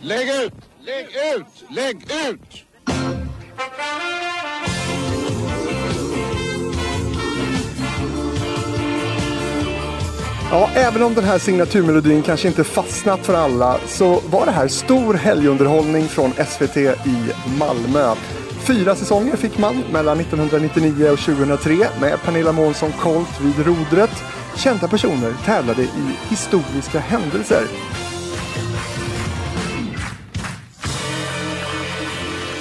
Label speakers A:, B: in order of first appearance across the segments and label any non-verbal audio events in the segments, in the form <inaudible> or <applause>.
A: Lägg ut! Lägg ut! Lägg ut!
B: Ja, även om den här signaturmelodin kanske inte fastnat för alla så var det här stor helgunderhållning från SVT i Malmö. Fyra säsonger fick man mellan 1999 och 2003 med Pernilla Månsson Colt vid rodret. Kända personer tävlade i historiska händelser.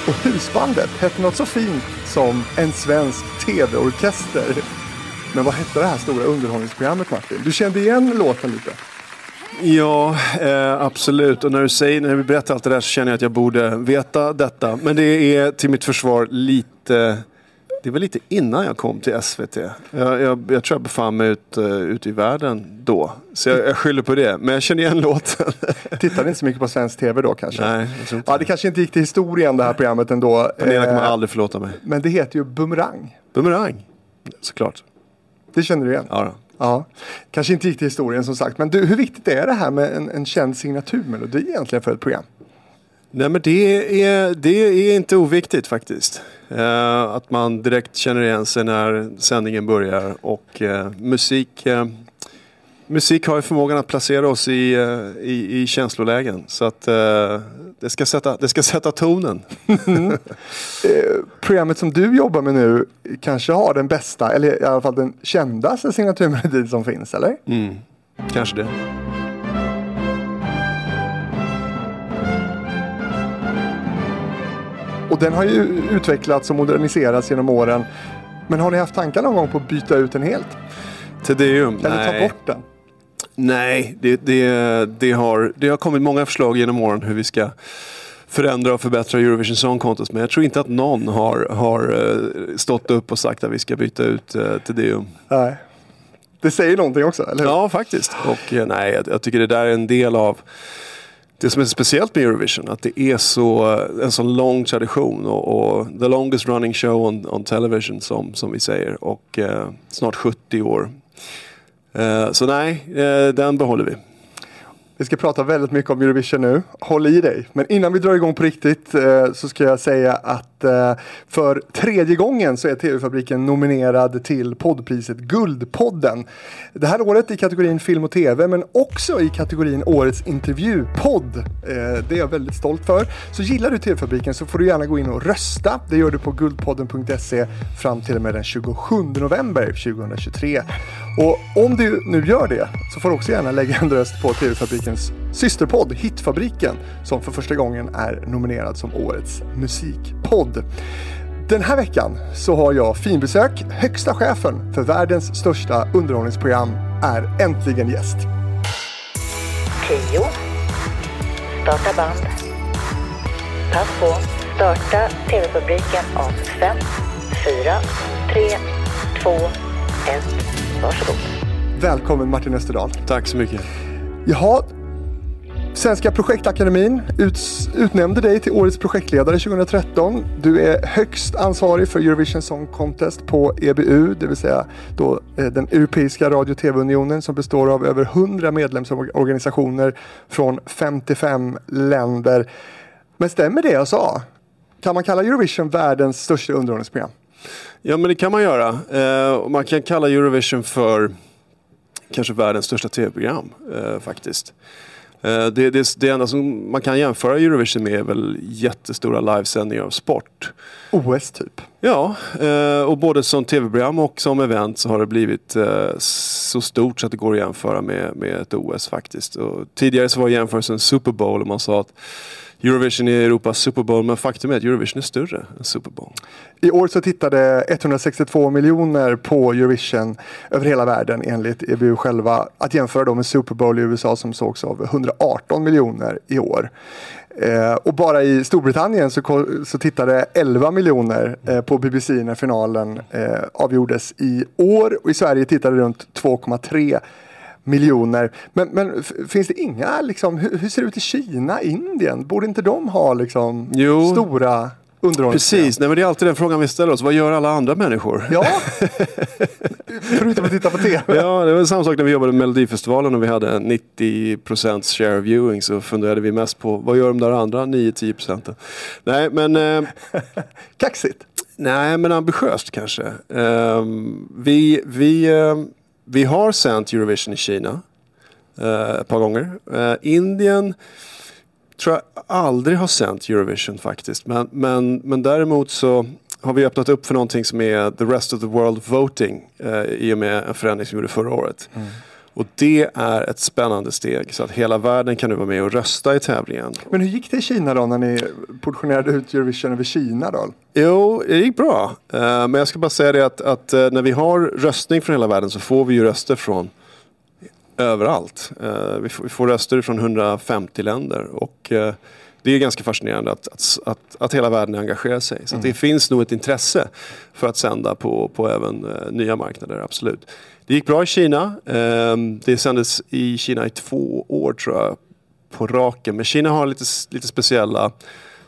B: Och husbandet hette något så fint som En svensk TV-orkester. Men vad hette det här stora underhållningsprogrammet Martin? Du kände igen låten lite?
C: Ja, eh, absolut. Och när du säger, när vi berättar allt det där så känner jag att jag borde veta detta. Men det är till mitt försvar lite, det var lite innan jag kom till SVT. Jag, jag, jag tror jag befann mig ute ut i världen då. Så jag, jag skyller på det. Men jag känner igen <laughs> låten.
B: Tittade inte så mycket på svensk TV då kanske?
C: Nej,
B: Ja, det kanske inte gick till historien det här programmet ändå.
C: Pernilla kommer
B: Eh,
C: aldrig förlåta mig.
B: Men det heter ju Boomerang.
C: Bumerang. Såklart.
B: Det känner du igen?
C: Ja, då.
B: Ja, kanske inte gick till historien som sagt. Men du, hur viktigt är det här med en, en känd signaturmelodi egentligen för ett program?
C: Nej men det är, det är inte oviktigt faktiskt. Eh, att man direkt känner igen sig när sändningen börjar och eh, musik eh, Musik har ju förmågan att placera oss i, eh, i, i känslolägen så att eh, det, ska sätta, det ska sätta tonen. <laughs>
B: Programmet som du jobbar med nu kanske har den bästa, eller i alla fall den kändaste signaturmelodin som finns, eller?
C: Mm. Kanske det.
B: Och den har ju utvecklats och moderniserats genom åren. Men har ni haft tankar någon gång på att byta ut den helt?
C: Tedeum?
B: Eller ta
C: Nej.
B: bort den?
C: Nej, det, det, det, har, det har kommit många förslag genom åren hur vi ska förändra och förbättra Eurovision Song Contest. Men jag tror inte att någon har, har eh, stått upp och sagt att vi ska byta ut uh, Tedeum.
B: Nej. Det säger någonting också, eller hur?
C: Ja, faktiskt. Och eh, nej, jag, jag tycker det där är en del av det som är speciellt med Eurovision. Att det är så, en sån lång tradition och, och the longest running show on, on television som, som vi säger. Och eh, snart 70 år. Eh, så nej, eh, den behåller vi.
B: Vi ska prata väldigt mycket om Eurovision nu. Håll i dig. Men innan vi drar igång på riktigt eh, så ska jag säga att eh, för tredje gången så är TV-fabriken nominerad till poddpriset Guldpodden. Det här året i kategorin film och TV men också i kategorin Årets intervjupodd. Eh, det är jag väldigt stolt för. Så gillar du TV-fabriken så får du gärna gå in och rösta. Det gör du på guldpodden.se fram till och med den 27 november 2023. Och om du nu gör det så får du också gärna lägga en röst på TV-fabrikens systerpodd Hitfabriken som för första gången är nominerad som årets musikpodd. Den här veckan så har jag finbesök. Högsta chefen för världens största underhållningsprogram är äntligen gäst.
D: 10. Starta band. Pass på. Starta TV-fabriken om 5, 4, 3, 2, 1. Varsågod.
B: Välkommen Martin Österdahl.
C: Tack så mycket.
B: Jaha, Svenska projektakademin uts- utnämnde dig till årets projektledare 2013. Du är högst ansvarig för Eurovision Song Contest på EBU, det vill säga då, eh, den Europeiska Radio och TV-unionen som består av över 100 medlemsorganisationer från 55 länder. Men stämmer det jag sa? Kan man kalla Eurovision världens största underhållningsprogram?
C: Ja men det kan man göra. Eh, man kan kalla Eurovision för kanske världens största tv-program eh, faktiskt. Eh, det, det, det enda som man kan jämföra Eurovision med är väl jättestora livesändningar av sport.
B: OS typ.
C: Ja, eh, och både som tv-program och som event så har det blivit eh, så stort så att det går att jämföra med, med ett OS faktiskt. Och tidigare så var jämförelsen Super Bowl och man sa att Eurovision är Europas Super Bowl men faktum är att Eurovision är större än Super Bowl.
B: I år så tittade 162 miljoner på Eurovision över hela världen enligt EBU själva. Att jämföra då med Super Bowl i USA som sågs av 118 miljoner i år. Eh, och bara i Storbritannien så, så tittade 11 miljoner eh, på BBC när finalen eh, avgjordes i år. Och i Sverige tittade runt 2,3 miljoner. Men, men finns det inga, liksom, hur, hur ser det ut i Kina, Indien? Borde inte de ha liksom
C: Jo.
B: stora.
C: Precis, Nej, men det är alltid den frågan vi ställer oss. Vad gör alla andra människor?
B: Ja, <laughs> förutom att titta på tv.
C: Ja, det var samma sak när vi jobbade med Melodifestivalen och vi hade 90% share viewing så funderade vi mest på vad gör de där andra 9-10 procenten? Nej, men, eh, <laughs>
B: Kaxigt.
C: nej, men ambitiöst kanske. Eh, vi, vi, eh, vi har sänt Eurovision i Kina eh, ett par gånger. Eh, Indien tror jag aldrig har sänt Eurovision faktiskt. Men, men, men däremot så har vi öppnat upp för någonting som är the rest of the world voting eh, i och med en förändring som vi gjorde förra året. Mm. Och det är ett spännande steg så att hela världen kan nu vara med och rösta i tävlingen.
B: Men hur gick det i Kina då när ni portionerade ut Eurovision över Kina då?
C: Jo, det gick bra. Eh, men jag ska bara säga det att, att eh, när vi har röstning från hela världen så får vi ju röster från överallt. Eh, vi, får, röster från 150 länder och det är ganska fascinerande att, att, att, att hela världen engagerar sig. Så att det finns nog ett intresse för att sända på, på även nya marknader, absolut. Det gick bra i Kina. Eh, det sändes i Kina i två år tror jag på raken. Men Kina har lite, lite speciella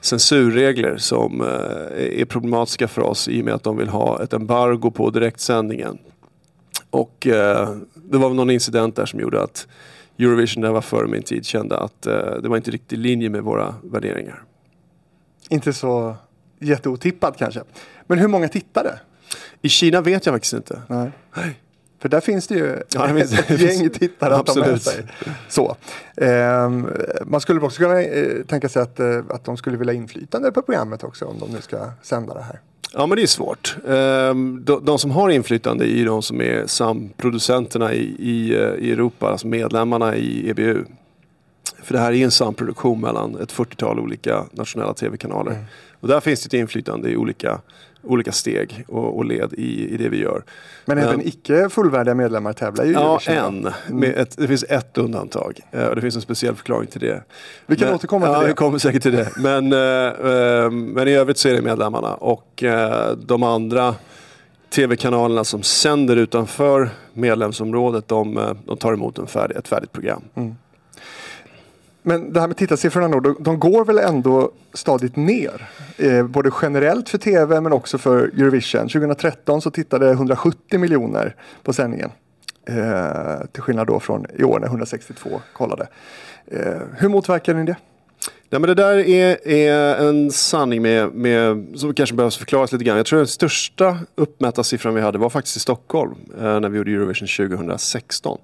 C: censurregler som eh, är problematiska för oss i och med att de vill ha ett embargo på direktsändningen. Och eh, det var någon incident där som gjorde att Eurovision, där var före min tid, kände att eh, det var inte riktigt i linje med våra värderingar.
B: Inte så jätteotippat kanske. Men hur många tittade?
C: I Kina vet jag faktiskt inte.
B: Nej. För där finns det ju <laughs>
C: Ja, det finns- <laughs>
B: ett gäng tittare att ta med
C: Absolut.
B: sig. Så. Ehm, man skulle också kunna eh, tänka sig att, eh, att de skulle vilja inflytande på programmet också om de nu ska sända det här.
C: Ja men det är svårt. Ehm, De, de som har inflytande är ju de som är samproducenterna i, i, eh, i Europa, alltså medlemmarna i EBU. För det här är en samproduktion mellan ett 40-tal olika nationella tv-kanaler. Och där finns det ett inflytande i olika, olika steg och, och led i, i det vi gör.
B: Men
C: Ja.
B: även icke fullvärdiga medlemmar tävlar ju i
C: Ja,
B: då.
C: en. Med ett, det finns ett undantag. Eh, Och det finns en speciell förklaring till det.
B: Vi kan
C: men,
B: återkomma till
C: ja,
B: det.
C: vi kommer säkert till det. Men, eh, eh, men i övrigt så är det medlemmarna. Och eh, de andra tv-kanalerna som sänder utanför medlemsområdet, de, de tar emot en färdig, ett färdigt program.
B: Men det här med tittarsiffrorna då, de, de går väl ändå stadigt ner? Eh, både generellt för tv men också för Eurovision. 2013 så tittade 170 miljoner på sändningen. Eh, till skillnad då från i år när 162 kollade. Eh, hur motverkar ni det?
C: Nej, men det där är, är en sanning med, med, som kanske behövs förklaras lite grann. Jag tror den största uppmätta siffran vi hade var faktiskt i Stockholm eh, när vi gjorde Eurovision 2016.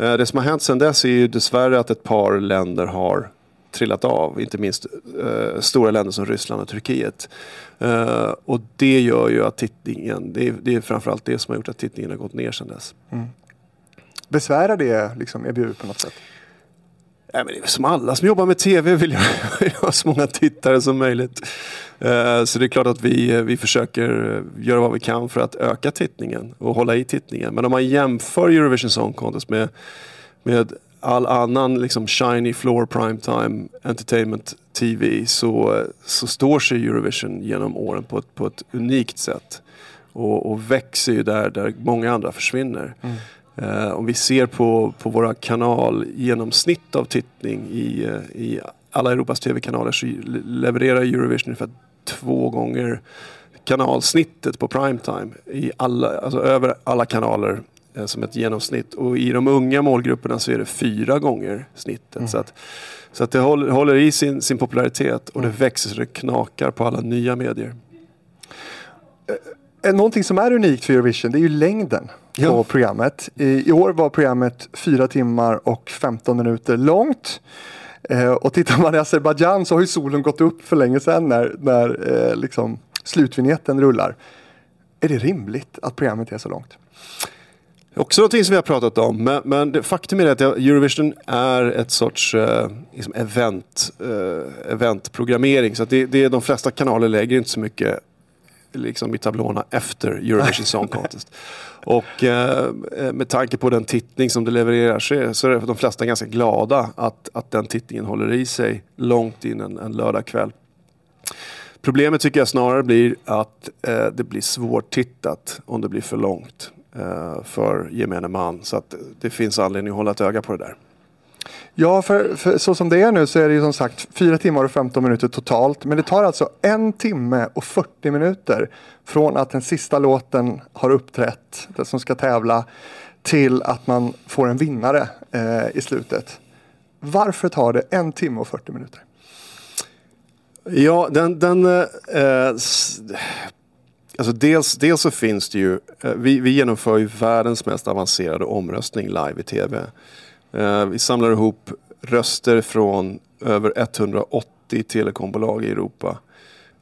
C: Eh, det som har hänt sedan dess är ju dessvärre att ett par länder har trillat av. Inte minst eh, stora länder som Ryssland och Turkiet. Eh, och det gör ju att tittningen, det är, det är framförallt det som har gjort att tittningen har gått ner sedan dess. Mm.
B: Besvärar det liksom EBU på något sätt?
C: Nej, men det är som alla som jobbar med tv vill jag <laughs> ha så många tittare som möjligt. Eh, så det är klart att vi, eh, vi försöker eh, göra vad vi kan för att öka tittningen och hålla i tittningen. Men om man jämför Eurovision Song Contest med, med all annan liksom shiny floor primetime entertainment TV så, så står sig Eurovision genom åren på ett, på ett unikt sätt. Och, och växer ju där, där många andra försvinner. Mm. Eh, om vi ser på, på våra kanalgenomsnitt av tittning i, eh, i alla Europas tv-kanaler så le- levererar Eurovision ungefär två gånger kanalsnittet på primetime i alla, alltså över alla kanaler eh, som ett genomsnitt. Och i de unga målgrupperna så är det fyra gånger snittet. Så att, så att det håller, håller i sin, sin popularitet och det växer så det knakar på alla nya medier.
B: Eh, Någonting som är unikt för Eurovision det är ju längden på
C: Ja.
B: programmet. I, I år var programmet 4 timmar och 15 minuter långt. Eh, och tittar man i Azerbajdzjan så har ju solen gått upp för länge sedan när, när eh, liksom slutvinjetten rullar. Är det rimligt att programmet är så långt?
C: Också någonting som vi har pratat om. Men, men det, faktum är att Eurovision är ett sorts eh, liksom event, eh, eventprogrammering. Så det, det är de flesta kanaler lägger inte så mycket liksom, i tablåerna efter Eurovision Song <laughs> Contest. Och eh, med tanke på den tittning som det levererar så är, så är de flesta ganska glada att, att den tittningen håller i sig långt in en, en lördagkväll. Problemet tycker jag snarare blir att eh, det blir svårtittat om det blir för långt eh, för gemene man. Så att det finns anledning att hålla ett öga på det där.
B: Ja, för, för så som det är nu så är det ju som sagt 4 timmar och 15 minuter totalt. Men det tar alltså en timme och 40 minuter från att den sista låten har uppträtt, den som ska tävla, till att man får en vinnare eh, i slutet. Varför tar det en timme och 40 minuter?
C: Ja, den... den eh, alltså dels, dels så finns det ju... Eh, vi, vi genomför ju världens mest avancerade omröstning live i tv. Eh, vi samlar ihop röster från över 180 telekombolag i Europa.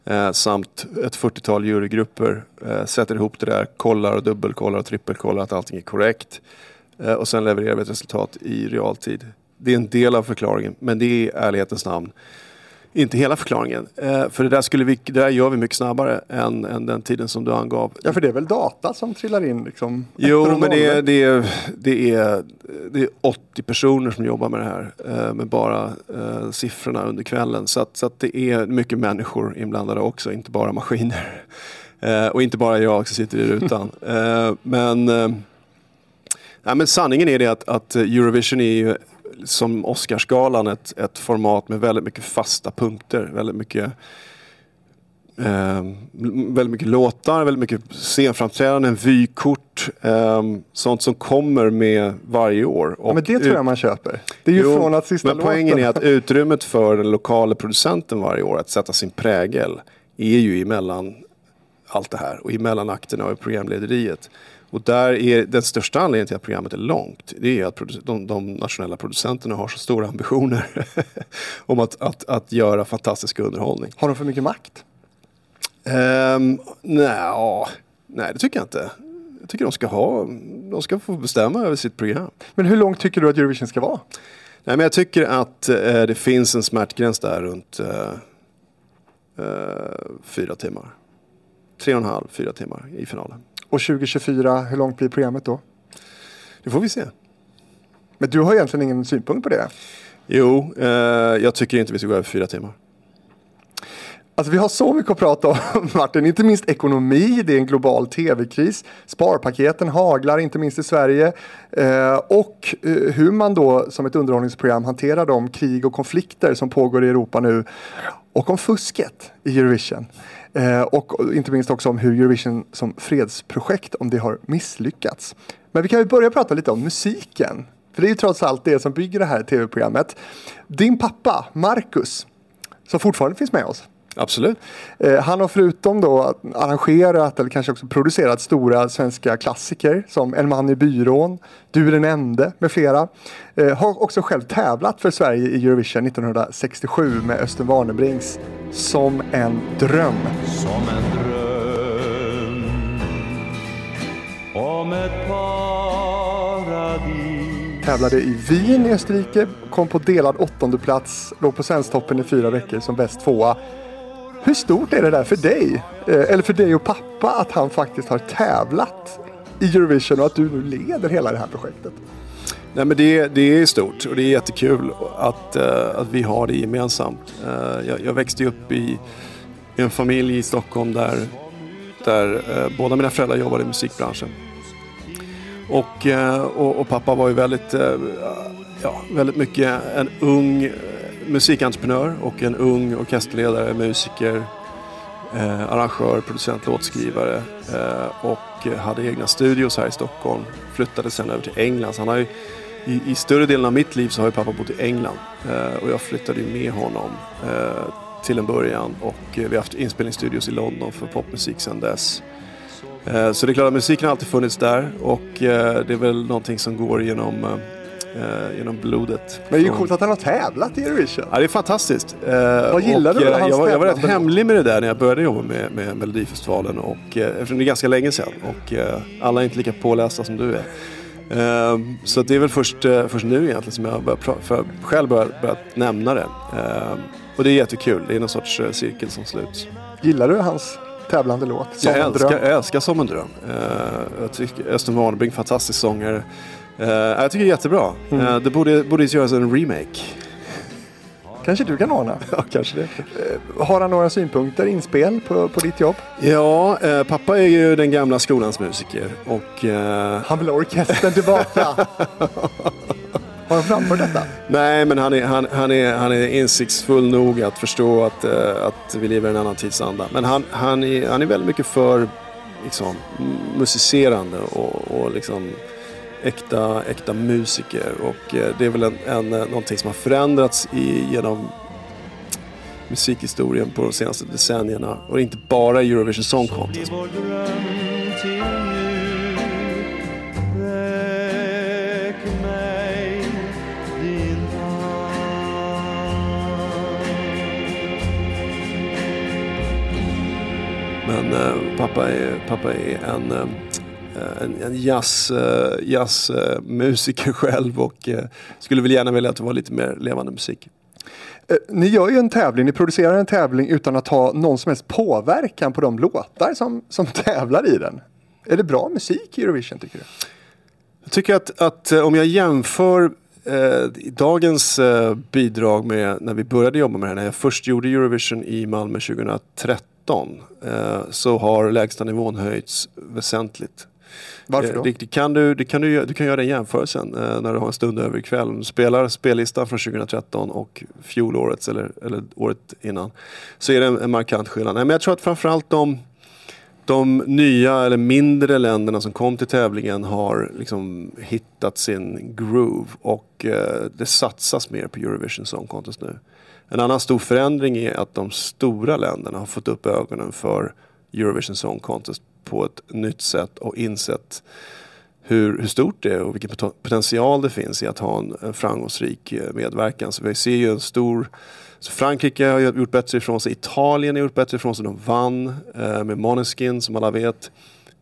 C: Eh, samt ett 40-tal jurygrupper. Eh, sätter ihop det där, kollar och dubbelkollar och trippelkollar att allting är korrekt. Och sen levererar vi ett resultat i realtid. Det är en del av förklaringen, men det är i ärlighetens namn inte hela förklaringen. Eh, för det där, skulle vi, det där gör vi mycket snabbare än, än den tiden som du angav.
B: Ja, för det är väl data som trillar in liksom?
C: Jo, men det är, det, är, det, är, det är 80 personer som jobbar med det här. Eh, med bara eh, siffrorna under kvällen. Så, att, så att det är mycket människor inblandade också, inte bara maskiner. <laughs> Eh, och inte bara jag som sitter i rutan. <laughs> eh, men, eh, nej, men sanningen är det att, att Eurovision är ju som Oscarsgalan ett, ett format med väldigt mycket fasta punkter. Väldigt mycket Eh, väldigt mycket låtar, väldigt mycket scenframträdanden, vykort. Eh, sånt som kommer med varje år.
B: Ja, men det tror jag man köper. Det är ju
C: Jo,
B: från att sista
C: men poängen
B: låten...
C: är att <laughs> utrymmet för den lokala producenten varje år att sätta sin prägel är ju emellan allt det här och emellan akterna och programlederiet. Och där är den största anledningen till att programmet är långt. Det är att de, de nationella producenterna har så stora ambitioner <laughs> om att, att, att göra fantastisk underhållning.
B: Har de för mycket makt?
C: Um, nej, nej, det tycker jag inte. Jag tycker de ska ha, de ska få bestämma över sitt program.
B: Men hur långt tycker du att Eurovision ska vara?
C: Nej, men jag tycker att eh, det finns en smärtgräns där runt eh, eh, fyra timmar. Tre och en halv, fyra timmar i finalen.
B: Och 2024, hur långt blir programmet då?
C: Det får vi se.
B: Men du har egentligen ingen synpunkt på det?
C: Jo, eh, jag tycker inte vi ska gå över fyra timmar.
B: Alltså vi har så mycket att prata om <laughs> Martin, inte minst ekonomi, det är en global tv-kris, sparpaketen haglar inte minst i Sverige eh, och eh, hur man då som ett underhållningsprogram hanterar de krig och konflikter som pågår i Europa nu och om fusket i Eurovision. Eh, och inte minst också om hur Eurovision som fredsprojekt, om det har misslyckats. Men vi kan ju börja prata lite om musiken. För det är ju trots allt det som bygger det här tv-programmet. Din pappa, Marcus, som fortfarande finns med oss.
C: Absolut.
B: Eh, han har förutom då arrangerat eller kanske också producerat stora svenska klassiker som En man i byrån, Du är den ende med flera. Eh, har också själv tävlat för Sverige i Eurovision 1967 med Östen Warnerbrings Som en dröm.
E: Som en dröm om ett paradis
B: Tävlade i Wien i Österrike, kom på delad åttonde plats, låg på Svensktoppen i fyra veckor som bäst tvåa. Hur stort är det där för dig, eh, eller för dig och pappa, att han faktiskt har tävlat i Eurovision och att du nu leder hela det här projektet?
C: Nej, men det, det är stort och det är jättekul att, eh, att vi har det gemensamt. Eh, jag, jag växte ju upp i, en familj i Stockholm där, där båda mina föräldrar jobbade i musikbranschen. Och, och, och pappa var ju väldigt, ja, väldigt mycket en ung musikentreprenör och en ung orkesterledare, musiker, eh, arrangör, producent, låtskrivare eh, och hade egna studios här i Stockholm. Flyttade sen över till England. Så han har ju, i, I större delen av mitt liv så har ju pappa bott i England eh, och jag flyttade ju med honom eh, till en början och eh, vi har haft inspelningsstudios i London för popmusik sedan dess. Eh, så det är klart att musiken har alltid funnits där och eh, det är väl någonting som går genom, eh, eh, genom blodet.
B: Men det är ju
C: från-
B: coolt att han har tävlat i Eurovision.
C: Ja, det är fantastiskt. Eh,
B: Vad gillar du med
C: eh,
B: hans
C: jag, var, jag var rätt hemlig med det där när jag började jobba med, med Melodifestivalen. Och, eh, eftersom det är ganska länge sedan och eh, alla är inte lika pålästa som du är. Eh, så att det är väl först, eh, först nu egentligen som jag börjar pra- för, själv börjat, börjat nämna det. Eh, och det är jättekul. Det är någon sorts eh, cirkel som sluts.
B: Gillar du hans tävlande låt? Som
C: jag,
B: en
C: älskar,
B: dröm?
C: jag älskar Som en dröm. Eh, jag tycker Östen Warnerbring, fantastisk sångare. Eh, jag tycker det är jättebra.
B: Mm.
C: Eh, det borde, borde göras en remake.
B: Kanske du kan ordna? <laughs>
C: Ja, kanske det.
B: Har han några synpunkter, inspel på, på ditt jobb?
C: Ja, eh, pappa är ju den gamla skolans musiker och eh,
B: Han vill ha orkestern tillbaka. <laughs> Har han framfört detta?
C: Nej, men han är, han, han, är, han är insiktsfull nog att förstå att, eh, att vi lever i en annan tidsanda. Men han, han, är, han är väldigt mycket för liksom, musicerande och, och liksom äkta, äkta musiker. Och eh, det är väl en, en, eh, någonting som har förändrats i, genom musikhistorien på de senaste decennierna. Och inte bara Eurovision Song Contest. Men eh, pappa är, pappa är en, eh, en, en jazz, eh, jazzmusiker <laughs> själv och eh, skulle väl gärna vilja att det var lite mer levande musik.
B: Eh, Ni gör ju en tävling, ni producerar en tävling utan att ha någon som helst påverkan på de låtar som, som <laughs> tävlar i den. Är det bra musik i Eurovision tycker du?
C: Jag tycker att, att eh, om jag jämför eh, dagens eh, bidrag med när vi började jobba med det här, när jag först gjorde Eurovision i Malmö 2013, eh, så har lägstanivån höjts väsentligt.
B: Varför då?
C: Eh, Det, det kan du, det kan du, du kan göra den jämförelsen eh, när du har en stund över ikväll. Du spelar spellistan från 2013 och fjolårets eller, eller året innan. Så är det en, en markant skillnad. Nej, men jag tror att framförallt de, de nya eller mindre länderna som kom till tävlingen har liksom hittat sin groove och eh, det satsas mer på Eurovision Song Contest nu. En annan stor förändring är att de stora länderna har fått upp ögonen för Eurovision Song Contest på ett nytt sätt och insett hur, hur stort det är och vilken potential det finns i att ha en, en framgångsrik eh, medverkan. Så vi ser ju en stor så Frankrike har gjort bättre ifrån sig, Italien har gjort bättre ifrån sig, de vann eh, med Måneskin som alla vet.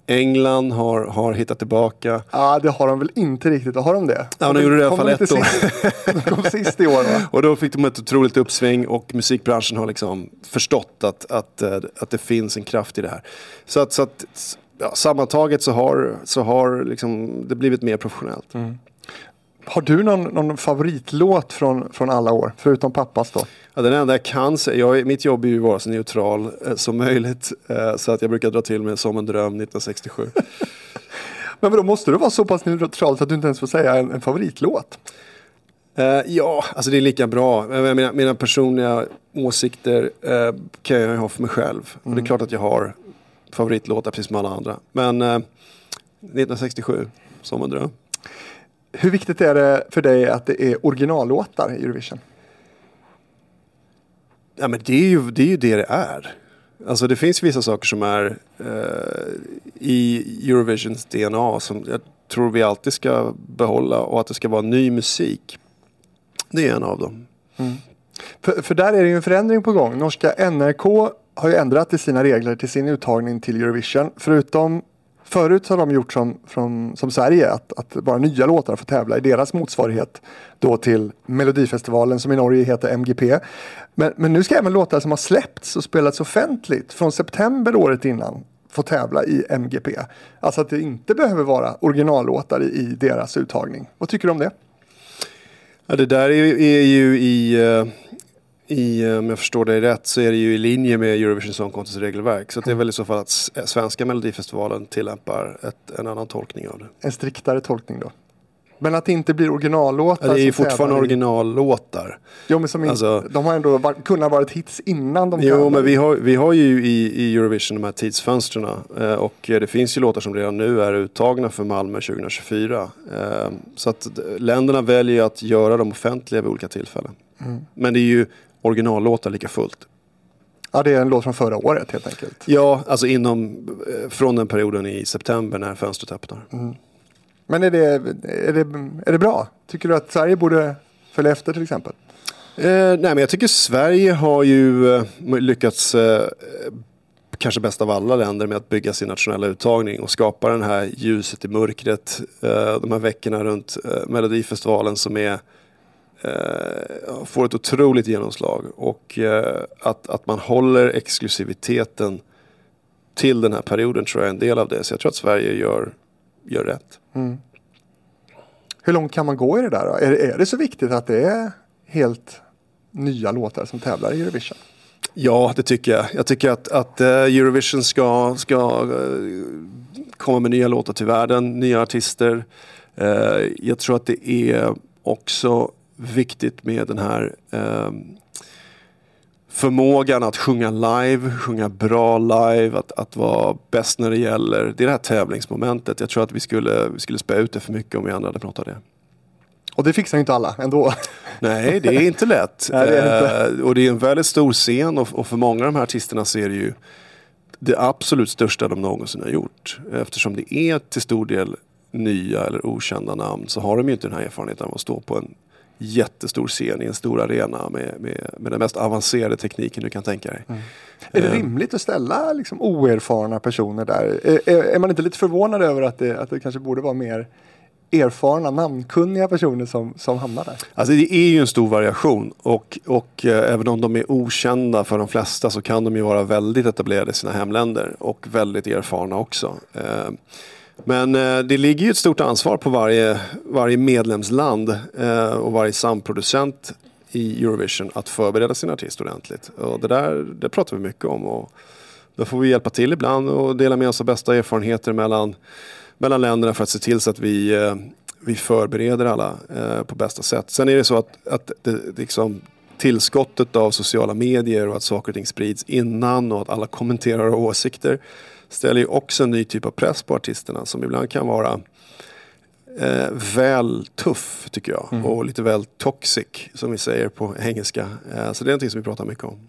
C: England har, har hittat tillbaka.
B: Ja, det har de väl inte riktigt. Har de det?
C: Ja, de gjorde det i alla fall ett år.
B: De kom sist i år va? <laughs>
C: Och då fick de ett otroligt uppsving och musikbranschen har liksom förstått att, att, eh, att det finns en kraft i det här. Så att, så att ja, sammantaget så har, så har liksom det blivit mer professionellt.
B: Har du någon, någon favoritlåt från, från alla år? Förutom pappas då?
C: Ja, den enda jag kan säga, jag, mitt jobb är ju att vara så neutral eh, som möjligt. Eh, så att jag brukar dra till med Som en dröm 1967. <laughs>
B: Men då måste du vara så pass neutral så att du inte ens får säga en, en favoritlåt.
C: Eh, ja, alltså det är lika bra. Eh, Mina, mina personliga åsikter eh, kan jag ju ha för mig själv. Och det är klart att jag har favoritlåtar precis som alla andra. Men eh, 1967, Som en dröm.
B: Hur viktigt är det för dig att det är originallåtar i Eurovision?
C: Ja, men det är, ju, det är ju det det är. Alltså det finns vissa saker som är eh, i Eurovisions DNA som jag tror vi alltid ska behålla och att det ska vara ny musik. Det är en av dem.
B: För, för där är det ju en förändring på gång. Norska NRK har ju ändrat i sina regler till sin uttagning till Eurovision. Förutom Förut har de gjort som, från, som Sverige, att, att bara nya låtar får tävla i deras motsvarighet då till Melodifestivalen som i Norge heter MGP. Men, men nu ska även låtar som har släppts och spelats offentligt från september året innan få tävla i MGP. Alltså att det inte behöver vara originallåtar i, i deras uttagning. Vad tycker du om det?
C: Ja, det där är ju, är ju i, Uh i, eh, om jag förstår dig rätt, så är det ju i linje med Eurovision Song Contest regelverk. Så det är väl i så fall att s- svenska Melodifestivalen tillämpar ett, en annan tolkning av det.
B: En striktare tolkning då. Men att det inte blir originallåtar.
C: Ja, det är ju fortfarande originallåtar.
B: Jo, men som inte,
C: Alltså-
B: de har ändå varit, kunnat varit hits innan de
C: Jo, men vi har, vi har ju i, i Eurovision de här tidsfönstren eh, och eh, det finns ju låtar som redan nu är uttagna för Malmö 2024. Eh, Så att eh, länderna väljer att göra dem offentliga vid olika tillfällen. Men det är ju originallåtar lika fullt.
B: Ja, det är en låt från förra året helt enkelt.
C: Ja, alltså inom, eh, från den perioden i september när fönstret öppnar.
B: Men är det, är, det, är det bra? Tycker du att Sverige borde följa efter till exempel?
C: Eh, nej men jag tycker Sverige har ju eh, lyckats eh, kanske bäst av alla länder med att bygga sin nationella uttagning och skapa den här ljuset i mörkret. Eh, de här veckorna runt Melodifestivalen som är får ett otroligt genomslag och eh, att, att man håller exklusiviteten till den här perioden tror jag är en del av det. Så jag tror att Sverige gör, gör rätt.
B: Hur långt kan man gå i det där? Då? Är, är det så viktigt att det är helt nya låtar som tävlar i Eurovision?
C: Ja, det tycker jag. Jag tycker att, att eh, Eurovision ska, ska eh, komma med nya låtar till världen, nya artister. Eh, jag tror att det är också viktigt med den här ehm, förmågan att sjunga live, sjunga bra live, att, att vara bäst när det gäller. Det är det här tävlingsmomentet. Jag tror att vi skulle, vi skulle spä ut det för mycket om vi andra hade pratat det.
B: Och det fixar ju inte alla ändå.
C: Nej, det är inte lätt. <laughs>
B: Nej, det är det
C: Eh, och det är en väldigt stor scen och, och för många av de här artisterna så är det ju det absolut största de någonsin har gjort. Eftersom det är till stor del nya eller okända namn så har de ju inte den här erfarenheten av att stå på en jättestor scen i en stor arena med, med, med den mest avancerade tekniken du kan tänka dig.
B: Är det
C: Eh.
B: rimligt att ställa liksom oerfarna personer där? Är, är, är man inte lite förvånad över att det, att det kanske borde vara mer erfarna, namnkunniga personer som, som hamnar där?
C: Alltså det är ju en stor variation och, och eh, även om de är okända för de flesta så kan de ju vara väldigt etablerade i sina hemländer och väldigt erfarna också. Eh, men eh, det ligger ju ett stort ansvar på varje, varje medlemsland eh, och varje samproducent i Eurovision att förbereda sin artist ordentligt. Och det där det pratar vi mycket om. Och då får vi hjälpa till ibland och dela med oss av bästa erfarenheter mellan, mellan länderna för att se till så att vi, eh, vi förbereder alla eh, på bästa sätt. Sen är det så att, att det, liksom, tillskottet av sociala medier och att saker och ting sprids innan och att alla kommenterar och har åsikter ställer ju också en ny typ av press på artisterna som ibland kan vara eh, väl tuff tycker jag och lite väl toxic som vi säger på engelska. Eh, så det är någonting som vi pratar mycket om.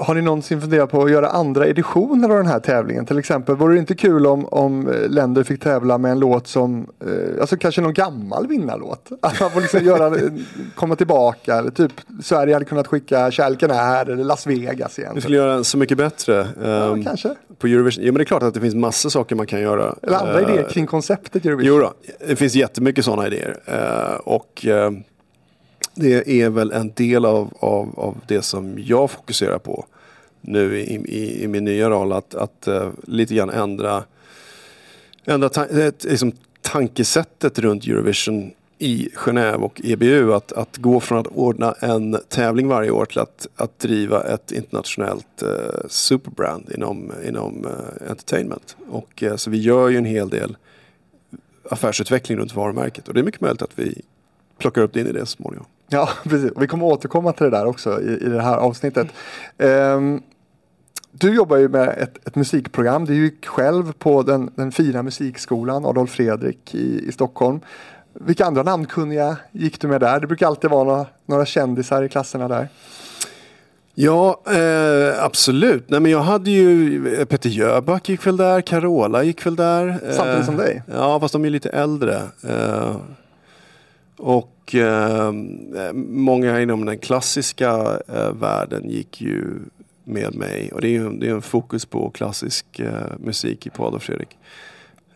B: Har ni någonsin funderat på att göra andra editioner av den här tävlingen? Till exempel, vore det inte kul om, om eh, länder fick tävla med en låt som, eh, alltså kanske någon gammal vinnarlåt? <laughs> Att man får liksom göra, eh, komma tillbaka, eller typ Sverige hade kunnat skicka Kärleken är här, eller Las Vegas igen.
C: Vi skulle göra så mycket bättre
B: Ja,
C: ehm,
B: kanske.
C: på Eurovision. Ja, men det är klart att det finns massor saker man kan göra.
B: Eller andra
C: Eh,
B: idéer kring konceptet Eurovision.
C: Jo då, det finns jättemycket sådana idéer. Eh, och eh, det är väl en del av, av, av det som jag fokuserar på nu i, i, i min nya roll. Att, att uh, lite grann ändra, ändra ta, eh, liksom, tankesättet runt Eurovision i Genève och EBU. Att, att gå från att ordna en tävling varje år till att, att driva ett internationellt uh, superbrand inom, inom uh, entertainment. Och, så vi gör ju en hel del affärsutveckling runt varumärket. Och det är mycket möjligt att vi plockar upp det in i det så småningom.
B: Ja, <laughs> precis. Vi kommer återkomma till det där också i, i det här avsnittet. Ehm, du jobbar ju med ett, ett musikprogram. Du gick själv på den, den fina musikskolan Adolf Fredrik i, i Stockholm. Vilka andra namnkunniga gick du med där? Det brukar alltid vara några, några kändisar i klasserna där.
C: Ja, eh, absolut. Nej, men jag hade ju eh, Peter Jöback gick väl där, Carola gick väl där.
B: Samtidigt
C: Eh,
B: som dig?
C: Ja, fast de är lite äldre. Eh, och eh, många inom den klassiska eh, världen gick ju med mig. Och det är ju det är en fokus på klassisk eh, musik i Paul och Fredrik.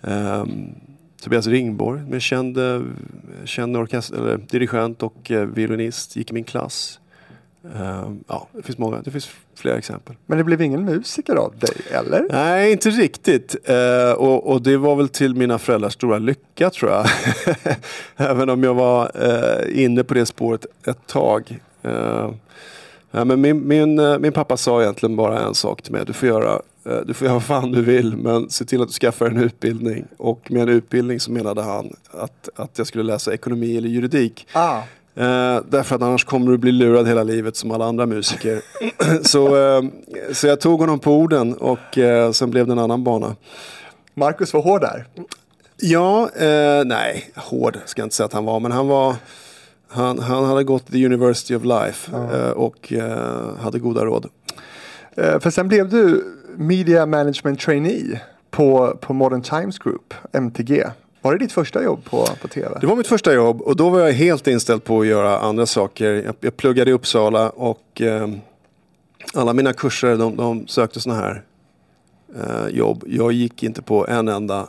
C: Um, Tobias Ringborg, min känd, känd orkester, eller dirigent och eh, violinist, gick i min klass. Ehm, ja, det finns många, det finns flera exempel.
B: Men det blev ingen musiker av dig, eller?
C: Nej, inte riktigt. Eh, och, och det var väl till mina föräldrars stora lycka tror jag. <laughs> Även om jag var eh, inne på det spåret ett tag. Eh, ja, men min, min, eh, min pappa sa egentligen bara en sak till mig. Du får göra eh, du får göra vad fan du vill men se till att du skaffar en utbildning. Och med en utbildning så menade han att, att jag skulle läsa ekonomi eller juridik.
B: Ah,
C: Eh, därför att annars kommer du bli lurad hela livet som alla andra musiker. <clears throat> så, eh, så jag tog honom på orden och eh, sen blev det en annan bana.
B: Marcus var hård där.
C: Ja, eh, nej, hård ska jag inte säga att han var, men han var han, han hade gått the University of Life eh, och eh, hade goda råd.
B: För sen blev du Media Management Trainee på, på Modern Times Group, MTG. Var det ditt första jobb på, på tv?
C: Det var mitt första jobb och då var jag helt inställd på att göra andra saker. Jag, jag pluggade i Uppsala och eh, alla mina kurser de, de sökte sådana här eh, jobb. Jag gick inte på en enda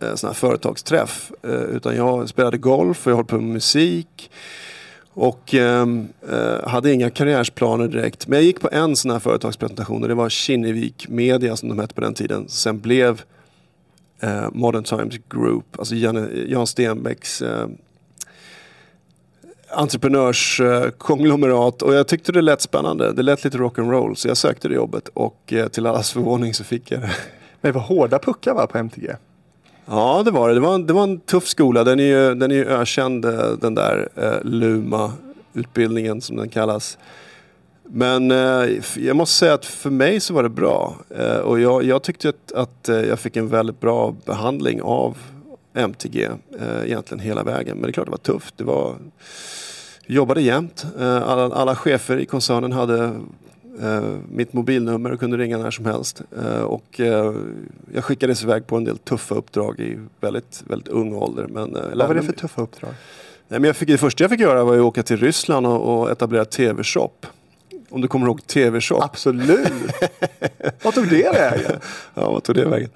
C: eh, sån här företagsträff eh, utan jag spelade golf och jag höll på med musik. Och eh, eh hade inga karriärsplaner direkt. Men jag gick på en sån här företagspresentation och det var Kinnevik Media som de hette på den tiden. Sen blev eh, Modern Times Group, alltså Jan, Jan Stenbecks eh, entreprenörskonglomerat och jag tyckte det lät spännande. Det lät lite rock'n'roll så jag sökte det jobbet och eh, till allas förvåning så fick jag det. <laughs>
B: Men det var hårda puckar va, på MTG?
C: Ja, det var det. Det var en, det var en tuff skola. Den är ju, den är ju ökänd, eh, den där eh, Luma-utbildningen som den kallas. Men eh, jag måste säga att för mig så var det bra. Eh, och jag, jag tyckte att, att eh, jag fick en väldigt bra behandling av MTG eh, egentligen hela vägen. Men det är klart det var tufft. Det var, jag jobbade jämt. Eh, alla, alla chefer i koncernen hade eh, mitt mobilnummer och kunde ringa när som helst. Och jag skickades iväg på en del tuffa uppdrag i väldigt, väldigt ung ålder. Men,
B: Vad var det för tuffa uppdrag?
C: Nej, men jag fick, det första jag fick göra var att åka till Ryssland och, och etablera TV-shop. Om du kommer ihåg TV-shop?
B: Absolut! <laughs> Vad tog det vägen?
C: Ja, vad tog det vägen?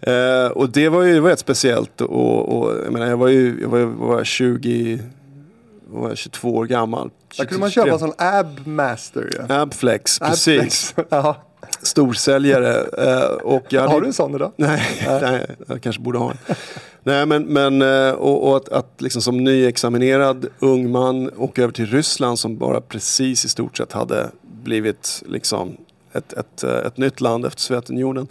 C: Eh, och det var ju det var rätt speciellt. Och, och, jag, menar, jag var ju jag var, jag var 20, vad var jag, 22 år gammal.
B: Där kunde man köpa en sån Abmaster ju.
C: Abflex, precis.
B: Abflex. Ja.
C: Storsäljare. Eh, och jag hade
B: Har du en sån idag?
C: Nej, nej, jag kanske borde ha en. Nej, men, men eh, och, och att, att liksom som nyexaminerad ung man åka över till Ryssland som bara precis i stort sett hade blivit liksom ett, ett, eh, ett nytt land efter Sovjetunionen.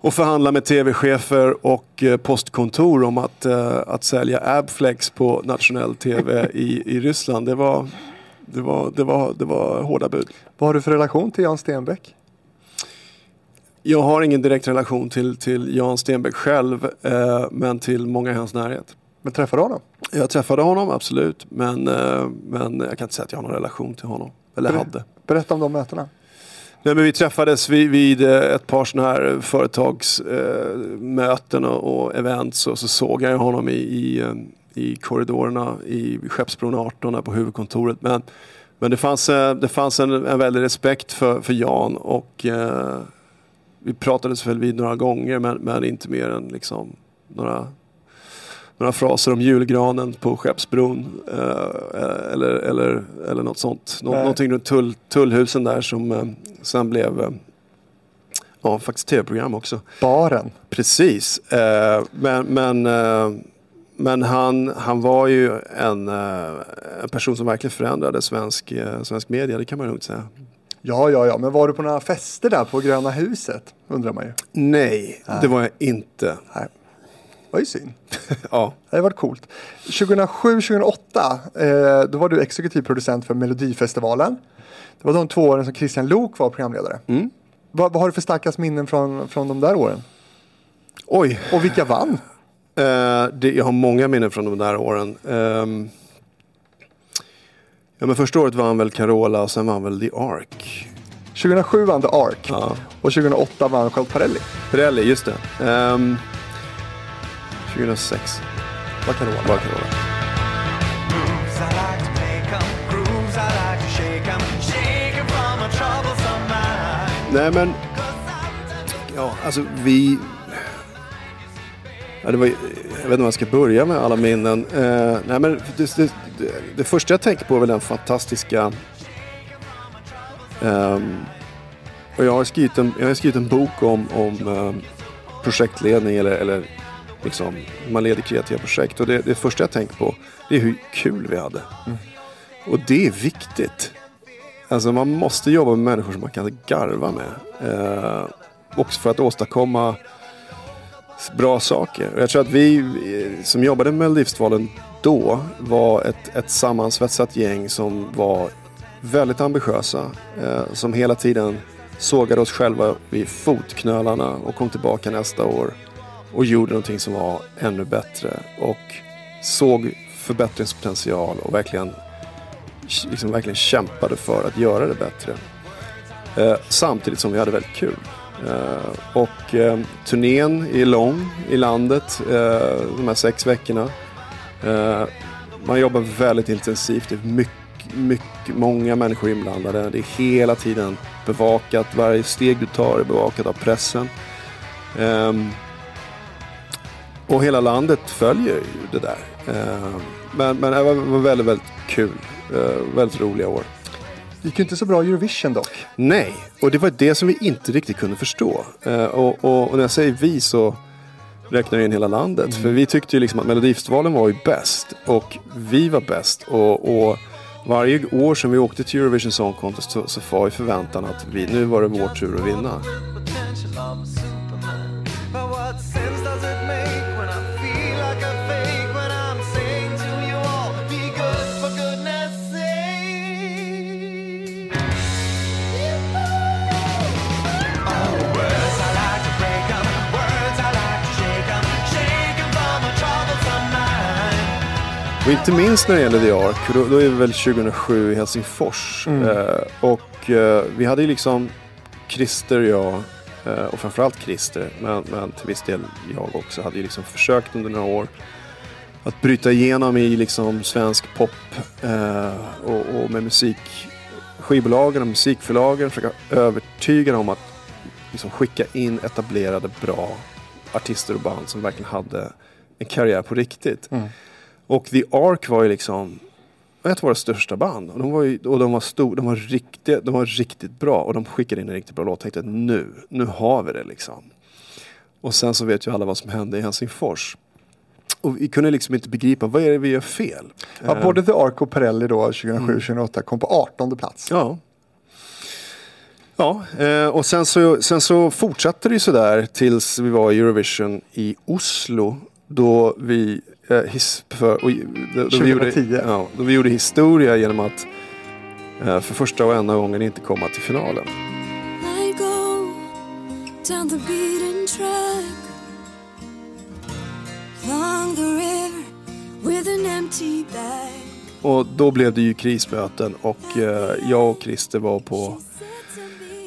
C: Och förhandla med tv-chefer och eh, postkontor om att, eh, att sälja Abflex på nationell tv i, i Ryssland. Det var, det, var, det, var, det var hårda bud.
B: Vad har du för relation till Jan Stenbeck?
C: Jag har ingen direkt relation till, till Jan Stenbeck själv, eh, men till många i hans närhet.
B: Men träffade du honom?
C: Jag träffade honom, absolut, men, eh, men jag kan inte säga att jag har någon relation till honom. Eller hade.
B: Berätta om de mötena.
C: Nej, men vi träffades vid, vid eh, ett par sådana här företagsmöten eh, eh och, och events och så såg jag honom i, i, eh, i korridorerna i Skeppsbron 18 där på huvudkontoret. Men, men det fanns, det fanns en, en väldig respekt för, för Jan och eh, vi pratades väl vid några gånger men, men inte mer än liksom några, några fraser om julgranen på Skeppsbron eh, eller, eller, eller något sånt. Nå,
B: Nej.
C: någonting runt tull, tullhusen där som eh, sen blev eh, ja, faktiskt tv-program också.
B: Baren.
C: Precis. Eh, men men, eh, men han, han var ju en, eh, en person som verkligen förändrade svensk, eh, svensk media, det kan man lugnt säga.
B: Ja, ja, ja. Men var du på några fester där på Gröna huset? Undrar man ju.
C: Nej, det var jag inte.
B: Nej. Var ju synd. <laughs>
C: Ja.
B: Det hade varit coolt. 2007-2008 eh, då var du exekutiv producent för Melodifestivalen. Det var de två åren som Christian Lok var programledare.
C: Mm.
B: Vad, vad har du för starkast minnen från, från de där åren?
C: Oj,
B: Och vilka vann?
C: Eh, det, jag har många minnen från de där åren. Ehm, ja, men första året vann väl Carola och sen vann väl The Ark.
B: 2007 vann The Ark
C: Ja.
B: och 2008 vann Charles Parelli.
C: Pirelli, just det. Ehm, 2006
B: Var Carola.
C: var Carola.
F: Moves I like to make 'em, grooves I like to shake 'em, shake 'em from a troublesome mind.
C: Nej men, ja alltså vi... Ja, det var, jag vet inte var jag ska börja med alla minnen. Eh, nej, men det, det, det, första jag tänker på är väl den fantastiska... ehm, och jag har skrivit en, jag har skrivit en bok om, om ehm, projektledning eller, eller liksom, man leder kreativa projekt. Och det, det första jag tänker på det är hur kul vi hade. Och det är viktigt. Alltså man måste jobba med människor som man kan garva med. Eh, också för att åstadkomma bra saker. Och jag tror att vi eh, som jobbade med Melodifestivalen då var ett, ett sammansvetsat gäng som var väldigt ambitiösa. Eh, som hela tiden sågade oss själva vid fotknölarna och kom tillbaka nästa år och gjorde någonting som var ännu bättre. Och såg förbättringspotential och verkligen liksom verkligen kämpade för att göra det bättre. Eh, samtidigt som vi hade väldigt kul. Eh, och eh, turnén är lång i landet, eh, de här sex veckorna. Eh, man jobbar väldigt intensivt, det är mycket, mycket, många människor inblandade. Det är hela tiden bevakat, varje steg du tar är bevakat av pressen. Ehm, och hela landet följer ju det där. Ehm, men, men det var, väldigt, väldigt kul. Eh, väldigt roliga år.
B: Det gick ju inte så bra i Eurovision dock.
C: Nej, och det var det som vi inte riktigt kunde förstå. Eh, och, och, och när jag säger vi så räknar jag in hela landet. För vi tyckte ju liksom att Melodifestivalen var ju bäst. Och vi var bäst. Och, och varje år som vi åkte till Eurovision Song Contest så, så var ju förväntan att vi, nu var det vår tur att vinna. Och inte minst när det gäller The Ark, då, då är det väl 2007 i Helsingfors.
B: Mm.
C: Eh, och eh, vi hade ju liksom Christer, jag eh, och framförallt Christer, men, men till viss del jag också, hade ju liksom försökt under några år att bryta igenom i liksom svensk pop eh, och, och med musik skivbolagen och musikförlagen försöka övertyga dem om att liksom skicka in etablerade bra artister och band som verkligen hade en karriär på riktigt.
B: Mm.
C: Och The Ark var ju liksom ett av våra största band. Och de var, ju, och de var, stor, de, var riktigt, de var riktigt bra och de skickade in en riktigt bra låt. Jag tänkte nu, nu har vi det liksom. Och sen så vet ju alla vad som hände i Helsingfors. Och vi kunde liksom inte begripa, vad är det vi gör fel?
B: Ja,
C: Eh,
B: både The Ark och Perelli då 2007-2008 kom på 18 plats.
C: Ja. Ja, eh, och sen så, sen så fortsatte det ju sådär tills vi var i Eurovision i Oslo. Då vi, eh, his, för, och, då, då vi gjorde,
B: 2010.
C: ja, då vi gjorde historia genom att eh, för första och enda gången inte komma till finalen.
G: I go down the beaten track along the river with an empty bag.
C: Och då blev det ju krismöten och eh, jag och Christer var på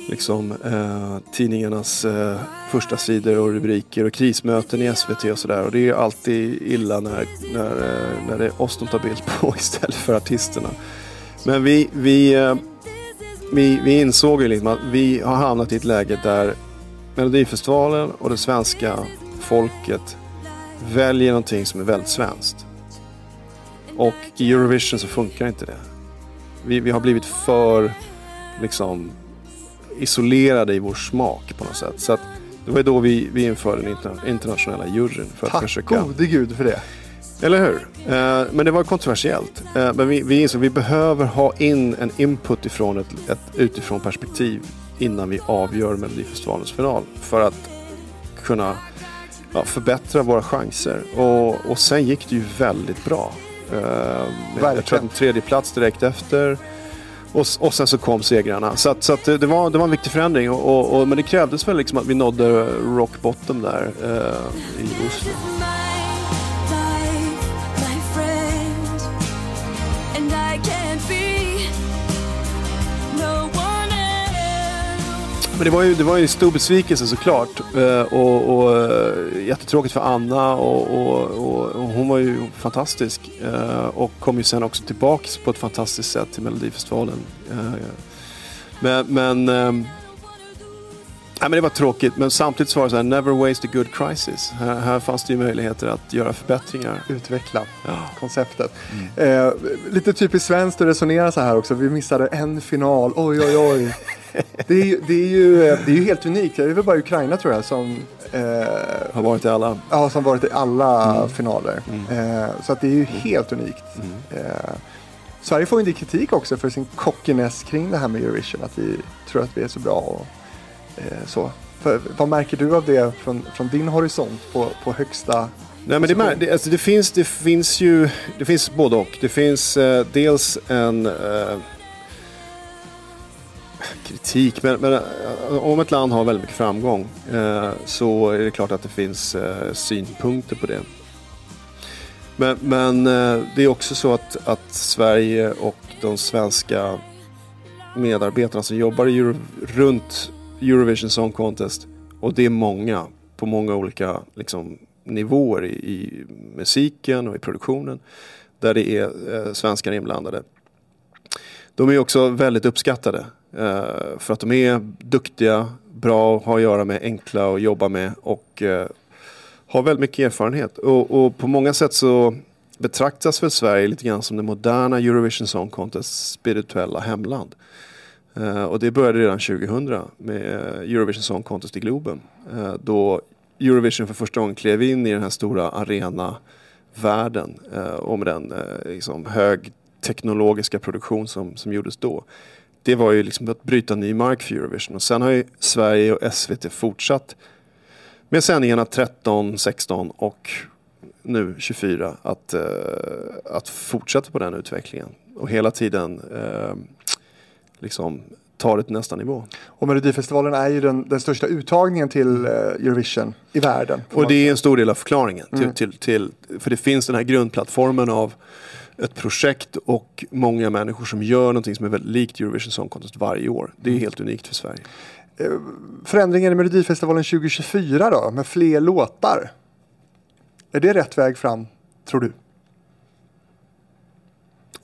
C: liksom, eh, tidningarnas eh, första sidor och rubriker och krismöten i SVT och sådär. Och det är ju alltid illa när, när, eh, när det är oss de tar bild på <laughs> istället för artisterna. Men vi, vi, eh, vi, vi insåg ju liksom att vi har hamnat i ett läge där Melodifestivalen och det svenska folket väljer någonting som är väldigt svenskt. Och i Eurovision så funkar inte det. Vi, vi har blivit för liksom isolerade i vår smak på något sätt. Så att det var ju då vi, vi införde den interna- internationella juryn för att
B: Tack
C: försöka...
B: gode gud för det.
C: Eller hur? Eh, men det var kontroversiellt. Eh, men vi, vi insåg att vi behöver ha in en input ifrån ett, ett utifrån perspektiv innan vi avgör Melodifestivalens final. För att kunna ja, förbättra våra chanser. Och, och sen gick det ju väldigt bra. Eh, jag tror att en tredje plats direkt efter. Och, och sen så kom segrarna. Så, att, så att det, var, det var en viktig förändring. Och, och, och, men det krävdes väl liksom att vi nådde rock bottom där eh, i Oslo.
G: My
C: men det var ju, det var ju en stor besvikelse såklart. Eh, och, och eh, jättetråkigt för Anna och, och, och, och hon var ju fantastisk. Eh, och kom ju sen också tillbaks på ett fantastiskt sätt till Melodifestivalen. Men, men, nej, men det var tråkigt. Men samtidigt så var det så här, never waste a good crisis. Här, här fanns det ju möjligheter att göra förbättringar.
B: Utveckla
C: Ja.
B: konceptet. Eh, lite typiskt svenskt att resonera så här också. Vi missade en final. Oj, oj, oj. Det är, ju- det, är ju, eh, det är ju helt unikt. Det är väl bara Ukraina tror jag som, eh,
C: Har varit i alla.
B: ja, som varit i alla
C: Mm.
B: finaler. Eh, så att det är ju helt unikt. Eh, Sverige får ju en del kritik också för sin cockiness kring det här med Eurovision. Att vi tror att vi är så bra och så. För, vad märker du av det från, från din horisont på, på högsta
C: Nej, men det, det, alltså det, finns, det finns ju det finns både och. Det finns eh, dels en eh, kritik, men, men eh, om ett land har väldigt mycket framgång eh, så är det klart att det finns eh, synpunkter på det. Men, men eh, det är också så att, att Sverige och de svenska medarbetarna som jobbar i Euro, runt Eurovision Song Contest och det är många på många olika liksom, nivåer i, i musiken och i produktionen där det är eh, svenskar inblandade. De är också väldigt uppskattade eh, för att de är duktiga, bra, har att göra med, enkla att jobba med och eh, har väldigt mycket erfarenhet. Och, och på många sätt så betraktas väl Sverige lite grann som det moderna Eurovision Song Contest spirituella hemland. Eh, och det började redan 2000 med eh, Eurovision Song Contest i Globen. Eh, då Eurovision för första gången klev in i den här stora arena-världen och med den liksom, högteknologiska produktion som, som gjordes då. Det var ju liksom att bryta ny mark för Eurovision och sen har ju Sverige och SVT fortsatt med sändningarna 13, 16 och nu 24 att, att fortsätta på den utvecklingen och hela tiden liksom ta det till nästa nivå.
B: Och Melodifestivalen är ju den, den största uttagningen till eh, Eurovision i världen.
C: Och det är en stor del av förklaringen.
B: Mm.
C: Till, till, till, för det finns den här grundplattformen av ett projekt och många människor som gör någonting som är väldigt likt Eurovision Song Contest varje år. Det är
B: Mm.
C: helt unikt för Sverige.
B: Förändringen i Melodifestivalen 2024 då, med fler låtar. Är det rätt väg fram, tror du?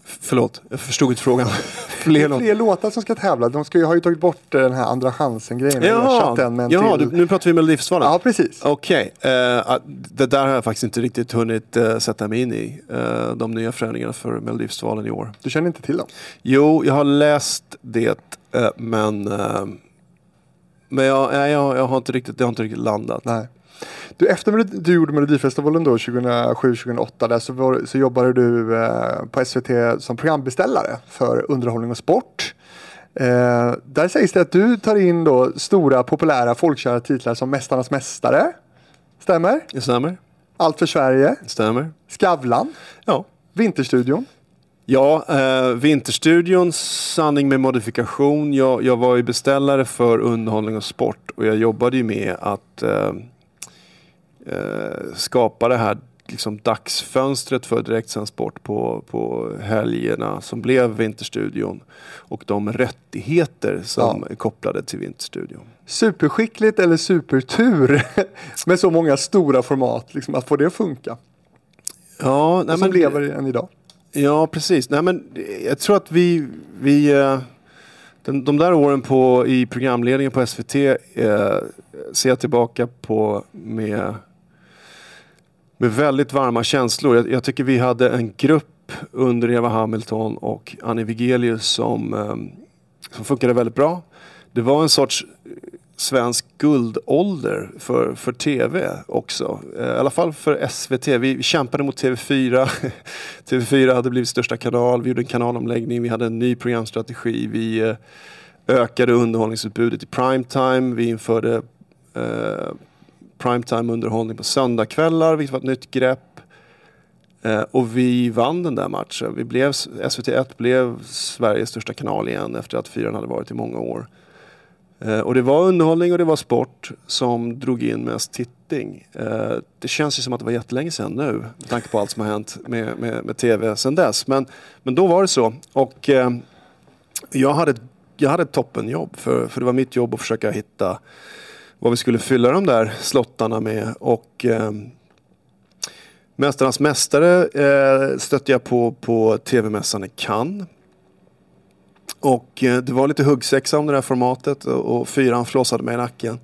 C: Förlåt, jag förstod inte frågan.
B: Det <laughs>
C: Fler
B: är
C: låt-
B: fler låtar som ska tävla. De ska ju, har ju tagit bort den här andra chansen-grejen. en
C: Jaha
B: till.
C: nu pratar vi Melodifestivalen.
B: Ja, precis.
C: Okej, eh, att- det där har jag faktiskt inte riktigt hunnit eh, sätta mig in i. eh, de nya förändringarna för Melodifestivalen i år.
B: Du känner inte till dem?
C: Jo, jag har läst det men, men jag, jag, jag har inte riktigt, det har inte riktigt landat.
B: Nej. Du, efter du gjorde Melodifestivalen då 2007-2008 där så, var, så jobbade du eh, på SVT som programbeställare för underhållning och sport. Eh, där sägs det att du tar in då stora populära folkkära titlar som Mästarnas Mästare. Stämmer?
C: Det stämmer?
B: Allt för Sverige.
C: Det stämmer?
B: Skavlan.
C: Ja.
B: Vinterstudion.
C: Ja, eh, Vinterstudions sanning med modifikation. Jag, jag var ju beställare för underhållning och sport och jag jobbade ju med att eh, skapa det här liksom, dagsfönstret för direktsänd sport på, på helgerna som blev Vinterstudion och de rättigheter som är kopplade till Vinterstudion.
B: Superskickligt eller supertur <laughs> med så många stora format. Liksom, att få det att funka.
C: Ja, nej,
B: som
C: men-
B: lever än idag.
C: Ja, precis. Nej, men jag tror att vi, vi eh, den, de där åren på, i programledningen på SVT eh, ser jag tillbaka på med, med väldigt varma känslor. Jag, jag tycker vi hade en grupp under Eva Hamilton och Annie Vigelius som, ehm, som funkade väldigt bra. Det var en sorts eh, svensk guldålder för, för tv också. Eh, I alla fall för SVT. Vi, kämpade mot TV4. <laughs> TV4 hade blivit största kanal. Vi gjorde en kanalomläggning. Vi hade en ny programstrategi. Vi eh, ökade underhållningsutbudet i primetime. Vi införde eh, primetime underhållning på söndagkvällar, vilket var ett nytt grepp. Eh, och vi vann den där matchen. Vi blev, SVT1 blev Sveriges största kanal igen efter att fyran hade varit i många år. Eh, och det var underhållning och det var sport som drog in mest titting. Eh, det känns ju som att det var jättelänge sedan nu med tanke på allt som har hänt med, med, med tv sedan dess. Men, men då var det så. Och eh, jag hade, ett- jag hade ett toppenjobb för, för det var mitt jobb att försöka hitta vad vi skulle fylla de där slottarna med. Och eh, Mästarnas Mästare eh, stötte jag på på tv-mässan i Cannes. Och eh, det var lite huggsexa om det här formatet och, och fyran flåsade mig i nacken.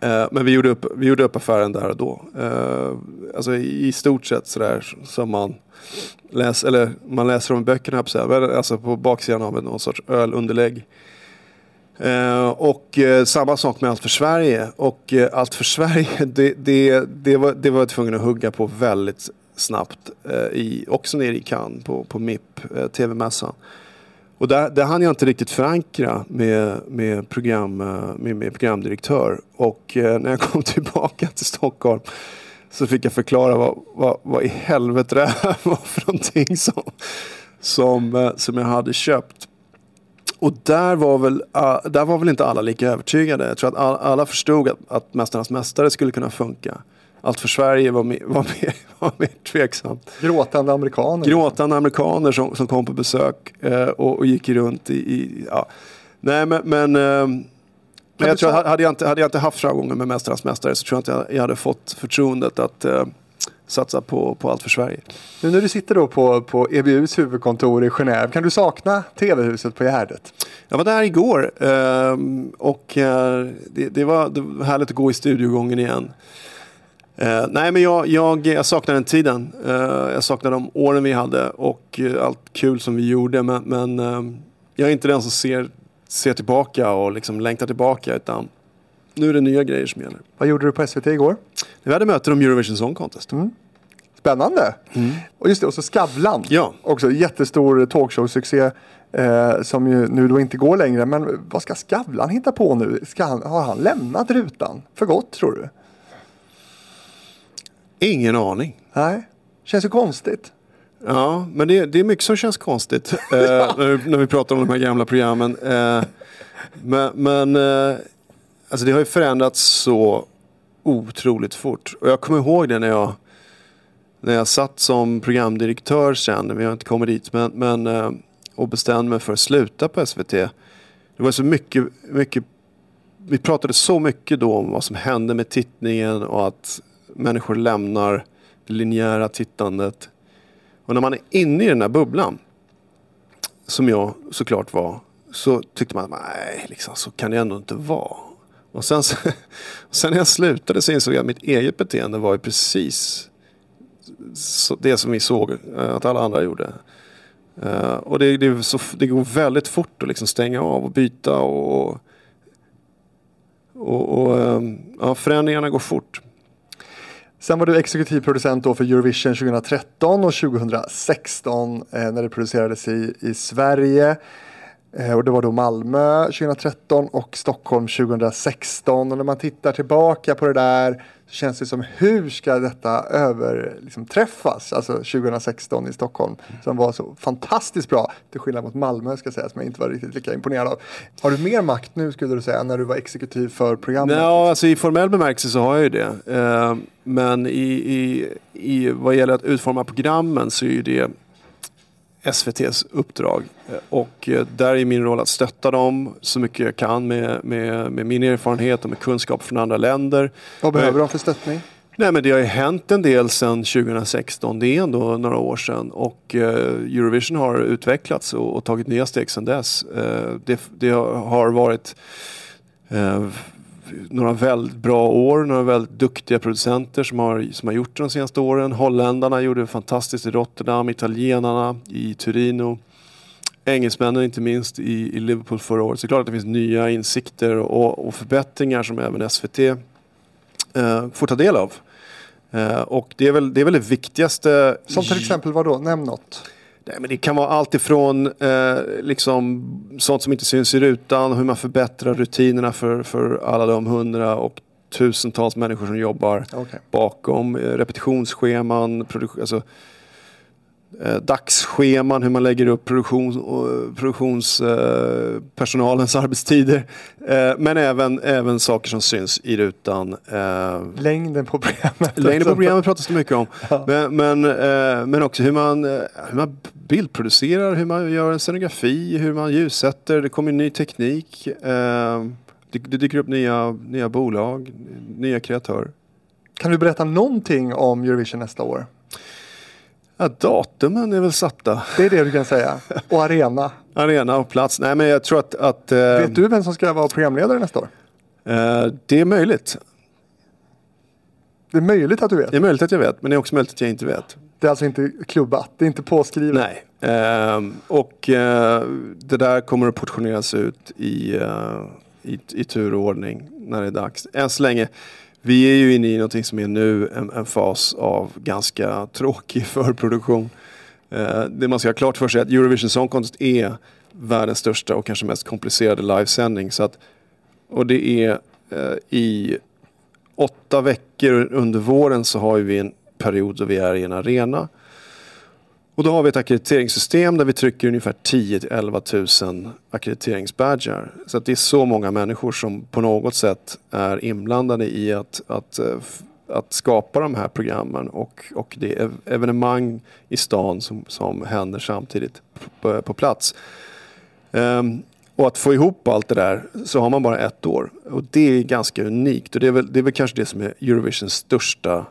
C: Eh, men vi gjorde, upp, vi gjorde upp affären där och då. Eh, alltså i, i stort sett sådär som man läser, eller man läser om i böckerna, på alltså på baksidan av någon sorts ölunderlägg. Eh, och eh, samma sak med Allt för Sverige. Och eh, Allt för Sverige, <laughs> det, det, det, var, det var jag tvungen att hugga på väldigt snabbt. I, också nere i Cannes på, på MIP, TV-mässan. Och där, där hann jag inte riktigt förankra med, med, program, med, med programdirektör. Och eh, när jag <laughs> kom tillbaka till Stockholm så fick jag förklara vad, vad, vad i helvete det här <laughs> var för någonting som, som, som jag hade köpt. Och där var, väl, ah, där var väl inte alla lika övertygade. Jag tror att all, alla förstod att, att Mästarnas Mästare skulle kunna funka. Allt för Sverige var mer, <laughs> var mer, var mer tveksamt.
B: Gråtande amerikaner.
C: Gråtande amerikaner som, som kom på besök eh, och, och gick runt i... i ja. Nej men... men eh, jag tror hade jag, inte, hade jag inte haft framgångar med Mästarnas Mästare så tror jag inte jag, jag hade fått förtroendet att eh, satsa på, på Allt för Sverige.
B: Nu när du sitter då på, på EBUs huvudkontor i Genève, kan du sakna TV-huset på Gärdet?
C: Jag var där igår ehm, och eh, det, det, var, det var härligt att gå i studiogången igen. Eh, nej men jag, jag, jag saknar den tiden. Eh, jag saknar de åren vi hade och allt kul som vi gjorde. Men, men ehm, jag är inte den som ser, ser tillbaka och liksom längtar tillbaka utan nu är det nya grejer som gäller.
B: Vad gjorde du på SVT igår?
C: Vi hade möten om Eurovision Song Contest.
B: Spännande! Och just det, och så Skavlan.
C: Ja.
B: Också jättestor talkshow-succé eh, som ju nu då inte går längre. Men vad ska Skavlan hitta på nu? Han, har han lämnat rutan för gott tror du?
C: Ingen aning.
B: Nej, känns ju konstigt.
C: Ja, men det, det är mycket som känns konstigt eh, <laughs> när, vi- när vi pratar om de här gamla programmen. Eh, men men eh, alltså det har ju förändrats så otroligt fort. Och jag kommer ihåg det när jag, när jag satt som programdirektör sen, men jag har inte kommit dit, men, men, eh, och bestämde mig för att sluta på SVT. Det var så mycket, mycket, vi pratade så mycket då om vad som hände med tittningen och att människor lämnar det linjära tittandet. Och när man är inne i den här bubblan, som jag såklart var, så tyckte man nej, liksom, så kan det ändå inte vara. Och sen, <laughs> sen när jag slutade så insåg jag att mitt eget beteende var ju precis det som vi såg eh, att alla andra gjorde. Eh, och det, det, så, det går väldigt fort att liksom stänga av och byta och, och, och ehm, ja, förändringarna går fort.
B: Sen var du exekutiv producent då för Eurovision 2013 och 2016 eh, när det producerades i, i Sverige. Eh, och det var då Malmö 2013 och Stockholm 2016. Och när man tittar tillbaka på det där så känns det som hur ska detta överträffas, liksom, träffas? Alltså 2016 i Stockholm som var så fantastiskt bra. Till skillnad mot Malmö ska jag säga som jag inte var riktigt lika imponerad av. Har du mer makt nu skulle du säga när du var exekutiv för programmet?
C: Ja, alltså i formell bemärkelse så har jag ju det. Eh, men i, i, i vad gäller att utforma programmen så är ju det SVTs uppdrag. Eh, Och eh, där är min roll att stötta dem så mycket jag kan med, med, med min erfarenhet och med kunskap från andra länder.
B: Vad behöver de för stöttning?
C: Nej men det har ju hänt en del sedan 2016. Det är ändå några år sedan. Och eh, Eurovision har utvecklats och, och tagit nya steg sedan dess. Eh, det, det har varit eh, några väldigt bra år, några väldigt duktiga producenter som har, som har gjort det de senaste åren. Holländarna gjorde det fantastiskt i Rotterdam, italienarna i Turino. Engelsmännen inte minst i, i Liverpool förra året. Så det är klart att det finns nya insikter och, och förbättringar som även SVT eh, får ta del av. Eh, och det är, väl, det är väl det viktigaste.
B: Som till exempel vad då? Nämn något.
C: Nej, men det kan vara allt ifrån eh, liksom, sånt som inte syns i rutan, hur man förbättrar rutinerna för, för alla de hundra och tusentals människor som jobbar
B: Okej.
C: bakom eh, repetitionsscheman, produk- alltså, dagsscheman, hur man lägger upp produktion, och produktionspersonalens eh, personalens <laughs> arbetstider. Eh, men även, även saker som syns i rutan. Eh,
B: Längden på programmet. <laughs>
C: Längden på programmet pratas det mycket om. <laughs> Men, men, eh, men också hur man, eh, hur man bildproducerar, hur man gör en scenografi, hur man ljussätter. Det kommer ny teknik. Eh, det, det dyker upp nya, nya bolag, nya kreatörer.
B: Kan du berätta någonting om Eurovision nästa år?
C: Ja, datumen är väl satta.
B: Det är det du kan säga. Och arena.
C: Arena och plats. Nej men jag tror att, att eh,
B: Vet du vem som ska vara programledare nästa år?
C: eh, det är möjligt.
B: Det är möjligt att du vet.
C: Det är möjligt att jag vet, men det är också möjligt att jag inte vet.
B: Det är alltså inte klubbat. Det är inte påskrivet.
C: Nej. Ehm, och eh, det där kommer att portioneras ut i, eh, i, i turordning när det är dags. Än så länge, vi är ju inne i någonting som är nu en, en fas av ganska tråkig <laughs> förproduktion. Eh, det man ska ha klart för sig är att Eurovision Song Contest är världens största och kanske mest komplicerade livesändning. Så att, och det är eh, i åtta veckor under våren så har vi en period då vi är i en arena. Och då har vi ett akkrediteringssystem där vi trycker ungefär 10 till 11 000 akkrediteringsbadgar. Så att det är så många människor som på något sätt är inblandade i att, att, eh, att skapa de här programmen och, och det är evenemang i stan som, som händer samtidigt på, på plats. Um, och att få ihop allt det där så har man bara ett år. Och det är ganska unikt och det är väl, det är väl kanske det som är Eurovisions största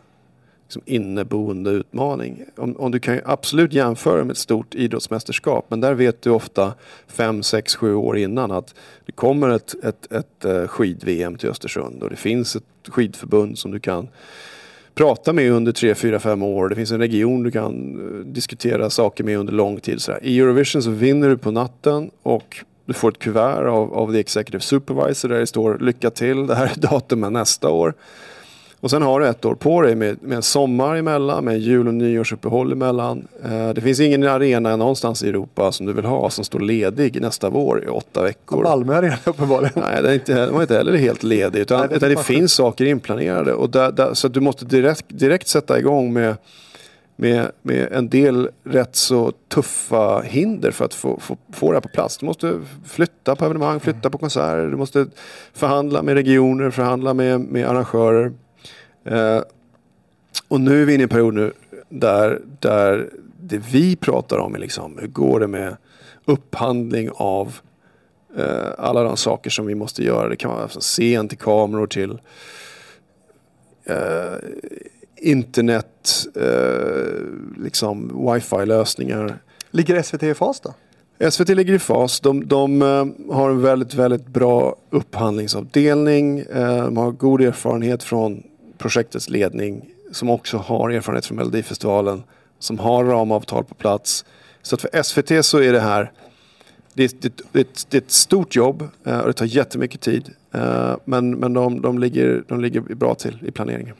C: liksom inneboende utmaning. Om, om du kan ju absolut jämföra med ett stort idrottsmästerskap men där vet du ofta fem, sex, sju år innan att det kommer ett, ett, ett eh, skid-VM till Östersund och det finns ett skidförbund som du kan prata med under tre, fyra, fem år. Det finns en region du kan eh, diskutera saker med under lång tid. Sådär. I Eurovision så vinner du på natten och du får ett kuvert av, av the executive supervisor där det står lycka till, det här är datumen nästa år. Och sen har du ett år på dig med, med en sommar emellan, med jul och nyårsuppehåll emellan. Eh, det finns ingen arena någonstans i Europa som du vill ha som står ledig nästa vår i åtta veckor.
B: Malmö arena <laughs> uppenbarligen.
C: Nej, det är inte, de var inte heller helt ledig. Utan,
B: Nej, det
C: utan det finns saker inplanerade. Och där, där, så du måste direkt, direkt sätta igång med med, med en del rätt så tuffa hinder för att få, få, få det här på plats. Du måste flytta på evenemang, flytta på konserter, du måste förhandla med regioner, förhandla med, med arrangörer. Eh, och nu är vi inne i en period nu där, där det vi pratar om är liksom, hur går det med upphandling av eh, alla de saker som vi måste göra. Det kan vara från scen till kameror till eh, internet, eh, liksom wifi-lösningar.
B: Ligger SVT i fas då?
C: SVT ligger i fas. De, de eh, har en väldigt, väldigt bra upphandlingsavdelning. Eh, de har god erfarenhet från projektets ledning. Som också har erfarenhet från Melodifestivalen. Som har ramavtal på plats. Så att för SVT så är det här det är, det, det, det är ett stort jobb eh, och det tar jättemycket tid. Eh, Men, men de, de, ligger, de ligger bra till i planeringen.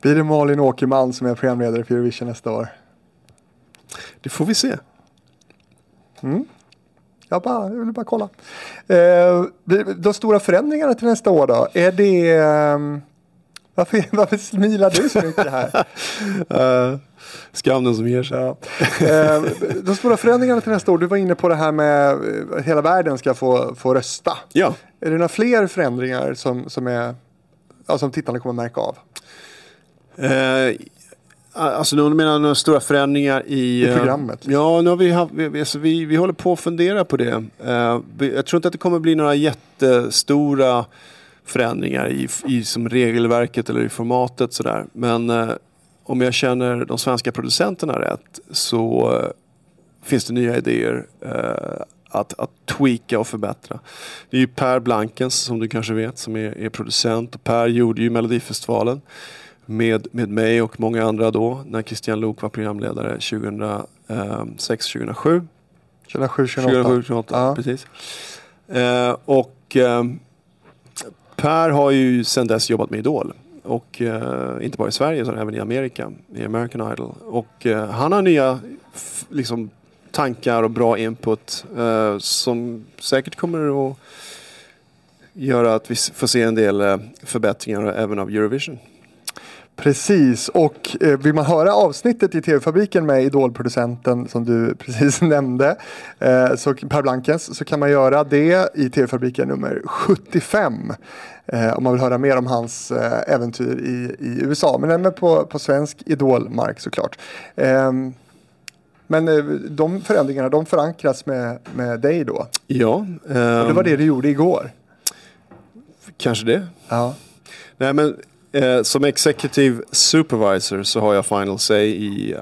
B: Blir det Malin Åkerman som är programledare för Eurovision nästa år?
C: Det får vi se.
B: Jag, bara, jag vill bara kolla. Eh, de stora förändringarna till nästa år då? Är det... varför, <laughs> varför smilar du så mycket här? <laughs>
C: Uh, skam den som ger sig.
B: Ja. Eh, de stora förändringarna till nästa år, du var inne på det här med eh, hela världen ska få, få rösta.
C: Ja.
B: Är det några fler förändringar som, som, är, ja, som tittarna kommer märka av?
C: Eh, alltså du menar några stora förändringar i...
B: I
C: eh,
B: programmet, liksom.
C: Ja, nu har vi, haft, vi, alltså, vi, vi håller på att fundera på det. Eh, vi- jag tror inte att det kommer bli några jättestora förändringar i, i som regelverket eller i formatet sådär. Men eh, om jag känner de svenska producenterna rätt så eh, finns det nya idéer eh, att, att tweaka och förbättra. Det är ju Per Blankens som du kanske vet som är, är producent. Och per gjorde ju Melodifestivalen med, med mig och många andra då när Christian Lok var programledare 2006-2007.
B: 2007, 2008?
C: 2007, 2008
B: Ja.
C: precis. Eh, och eh, Per har ju sedan dess jobbat med Idol. Och eh, inte bara i Sverige utan även i Amerika, i American Idol. Och eh, han har nya f- liksom, tankar och bra input eh, som säkert kommer att göra att vi får se en del eh, förbättringar även av Eurovision.
B: Precis, och eh, vill man höra avsnittet i TV-fabriken med Idolproducenten som du <laughs> precis nämnde, eh, så Per Blankens, så kan man göra det i TV-fabriken nummer 75. Eh, om man vill höra mer om hans eh, äventyr i, i USA, men även på, på svensk Idolmark såklart. Ehm, men eh, de förändringarna, de förankras med, med dig då.
C: Ja,
B: Och det var det du gjorde igår.
C: kanske det.
B: Ja.
C: Nej men eh, som executive supervisor så har jag final say i eh,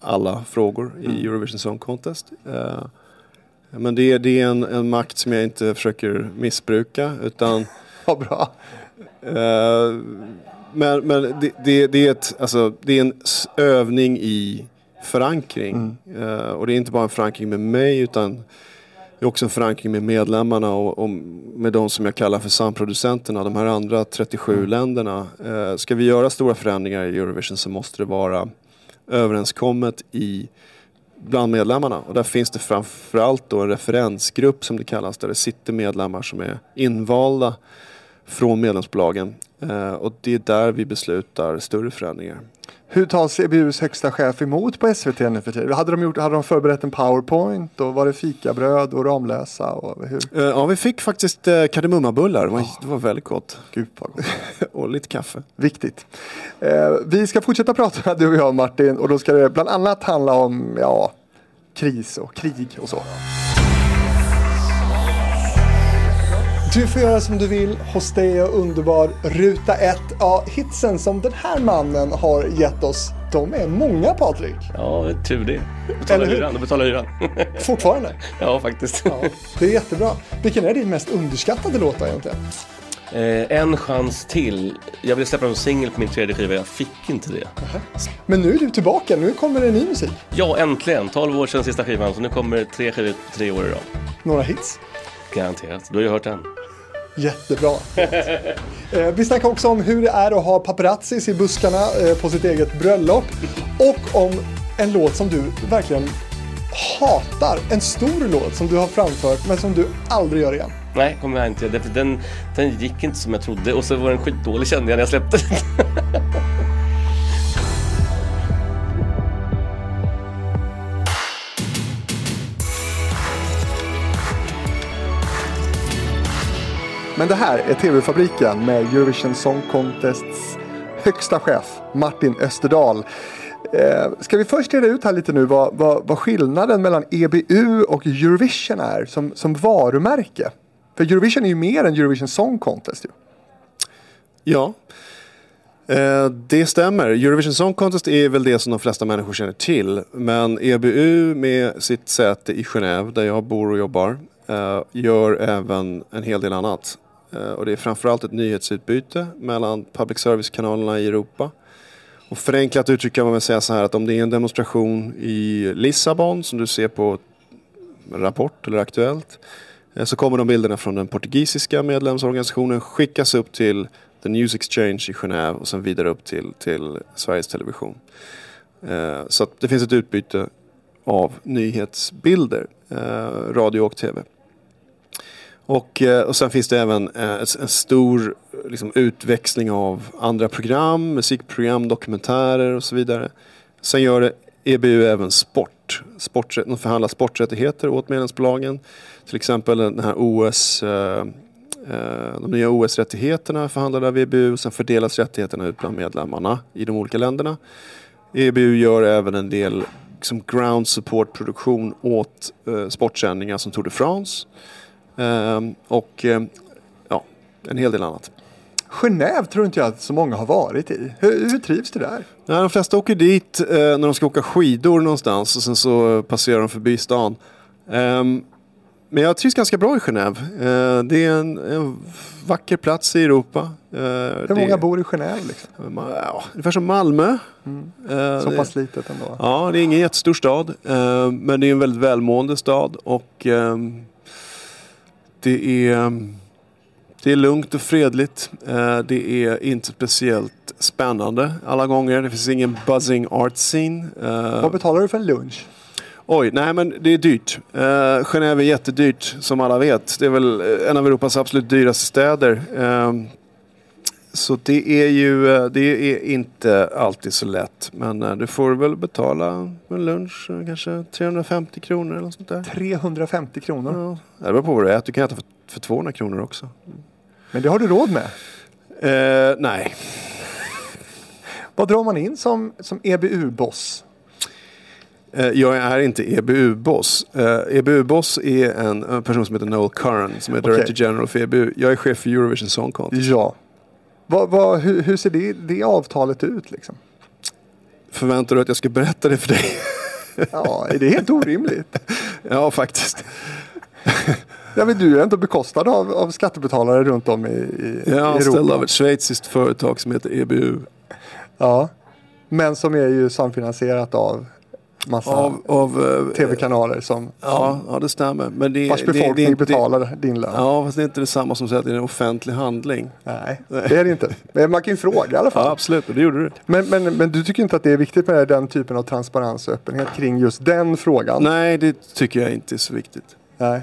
C: alla frågor i Eurovision Song Contest. Eh, men det, är- det är en, en makt som jag inte försöker missbruka utan <laughs>
B: Vad bra.
C: eh, men, men det, det, det, är ett, alltså, det är en övning i förankring. Eh, och det är inte bara en förankring med mig utan är också en förankring med medlemmarna och, och med de som jag kallar för samproducenterna, de här andra 37 länderna. Eh, ska vi göra stora förändringar i Eurovision så måste det vara överenskommet i bland medlemmarna. Och där finns det framförallt då en referensgrupp som det kallas, där det sitter medlemmar som är invalda från medlemsbolagen. Eh, och det är där vi beslutar större förändringar.
B: Hur tas EBUs högsta chef emot på SVT nu för tiden? Hade de, gjort, hade de förberett en powerpoint och var det fikabröd och Ramlösa? Och hur?
C: Eh, ja, vi fick faktiskt eh, kardemummabullar. Det var, det var väldigt gott.
B: Gud vad gott. <laughs>
C: och lite kaffe.
B: Viktigt. Vi ska fortsätta prata <laughs> du och jag Martin och då ska det bland annat handla om ja, kris och krig och så. Du får göra som du vill. Hos dig är underbar. Ruta 1. Ja, hitsen som den här mannen har gett oss, de är många Patrik.
H: Ja, tur det. Betala hyran, betala hyran.
B: Fortfarande. <laughs>
H: ja, faktiskt.
B: Ja, det är jättebra. Vilken är din mest underskattade låt egentligen?
H: Eh, en chans till. Jag ville släppa en singel på min tredje skiva, jag fick inte det.
B: Men nu är du tillbaka, nu kommer det ny musik.
H: Ja, äntligen! 12 år sedan sista skivan, så nu kommer tre skivor tre år i rad.
B: Några hits.
H: Garanterat. Du har ju hört den.
B: Jättebra. <laughs> Eh, vi snackar också om hur det är att ha paparazzis i buskarna eh, på sitt eget bröllop. Och om en låt som du verkligen hatar. En stor låt som du har framfört men som du aldrig gör igen.
H: Nej, kommer jag inte göra. Den, den gick inte som jag trodde och så var den skitdålig kände jag när jag släppte den. <laughs>
B: Men det här är TV-fabriken med Eurovision Song Contests högsta chef Martin Österdahl. Eh, ska vi först reda ut här lite nu vad, vad, vad skillnaden mellan EBU och Eurovision är som, som varumärke? För Eurovision är ju mer än Eurovision Song Contest ju.
C: Ja, eh, det stämmer. Eurovision Song Contest är väl det som de flesta människor känner till. Men EBU med sitt säte i Genève, där jag bor och jobbar, eh, gör även en hel del annat. Eh, och det är framförallt ett nyhetsutbyte mellan public service-kanalerna i Europa. Och förenklat uttryckt kan man väl säga så här att om det är en demonstration i Lissabon som du ser på Rapport eller Aktuellt eh, så kommer de bilderna från den portugisiska medlemsorganisationen skickas upp till The News Exchange i Genève och sen vidare upp till, till Sveriges Television. Eh, så att det finns ett utbyte av nyhetsbilder, radio och tv. Och, eh, och sen finns det även eh, en stor liksom, utväxling av andra program, musikprogram, dokumentärer och så vidare. Sen gör det EBU även sport. sport de förhandlar sporträttigheter åt medlemsbolagen. Till exempel den här OS, eh, de nya OS-rättigheterna förhandlade av EBU och sen fördelas rättigheterna ut bland medlemmarna i de olika länderna. EBU gör även en del liksom ground support-produktion åt sportsändningar som Tour de France. Ehm, och eh, ja, en hel del annat.
B: Genève tror inte jag att så många har varit i. Hur, hur trivs du där?
C: Ja, de flesta åker dit eh, när de ska åka skidor någonstans och sen så eh, passerar de förbi stan. Ehm, men jag trivs ganska bra i Genève. Eh, det är en, en vacker plats i Europa. Eh,
B: Hur många bor i Genève liksom?
C: Ja, ungefär som Malmö. Eh,
B: Så
C: det-
B: pass litet ändå.
C: Ja, det är ingen jättestor stad. Men det är en väldigt välmående stad. Och ehm, det är, det är lugnt och fredligt. Eh, det är inte speciellt spännande alla gånger. Det finns ingen buzzing art scene. Eh,
B: Vad betalar du för en lunch?
C: Oj, nej men det är dyrt. Uh, Genève är jättedyrt som alla vet. Det är väl eh, en av Europas absolut dyraste städer. Ehm, så det är ju eh, det är inte alltid så lätt. Men eh, du får väl betala en lunch eh, kanske 350 kronor eller något sånt där.
B: 350 kronor.
C: Ja, det beror på vad du äter. Du kan äta för, för 200 kronor också.
B: Men det har du råd med.
C: Eh, nej, <laughs>
B: Vad drar man in som, som EBU-boss?
C: Jag är inte EBU-boss. EBU-boss är en, person som heter Noel Curran som är Director
B: Okej.
C: General för EBU. Jag är chef för Eurovision Song Contest.
B: Ja. Vad, vad, hur, hur ser det, det avtalet ut liksom?
C: Förväntar du att jag ska berätta det för dig?
B: Ja, är det helt orimligt? <laughs>
C: ja, faktiskt. <laughs>
B: Ja, men du är ändå bekostad av, av skattebetalare runt om i, i
C: Jag är anställd av ett schweiziskt företag som heter EBU.
B: Ja. Men som är ju samfinansierat av massa
C: Av, av, eh,
B: tv-kanaler som,
C: Ja, ja, det stämmer. Men det,
B: vars
C: det- det-
B: befolkning
C: det,
B: betalar din lön.
C: Ja, fast det är inte detsamma som att säga att det är en offentlig handling.
B: Nej, det är det inte. Men man kan ju fråga i alla fall.
C: Ja, absolut. Och det gjorde du.
B: Men, men, men du tycker inte att det är viktigt med den typen av transparens och öppenhet kring just den frågan?
C: Nej, det tycker jag inte är så viktigt.
B: Nej.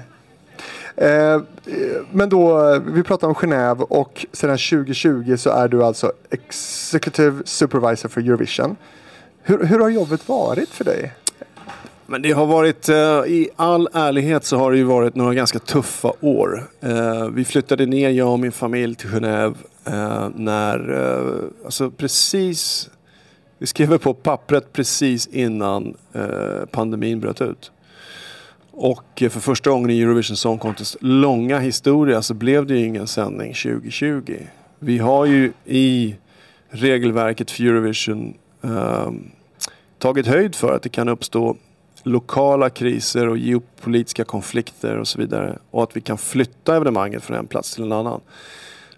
B: Eh, men då, vi pratar om Genève och sedan 2020 så är du alltså Executive Supervisor för Eurovision. Hur, hur har jobbet varit för dig?
C: Men det har varit, eh, i all ärlighet så har det ju varit några ganska tuffa år. Eh, vi flyttade ner, jag och min familj, till Genève eh, när, alltså precis, vi skrev på pappret precis innan pandemin bröt ut. Och för första gången i Eurovision Song Contest långa historia så blev det ju ingen sändning 2020. Vi har ju i regelverket för Eurovision Ehm, tagit höjd för att det kan uppstå lokala kriser och geopolitiska konflikter och så vidare. Och att vi kan flytta evenemanget från en plats till en annan.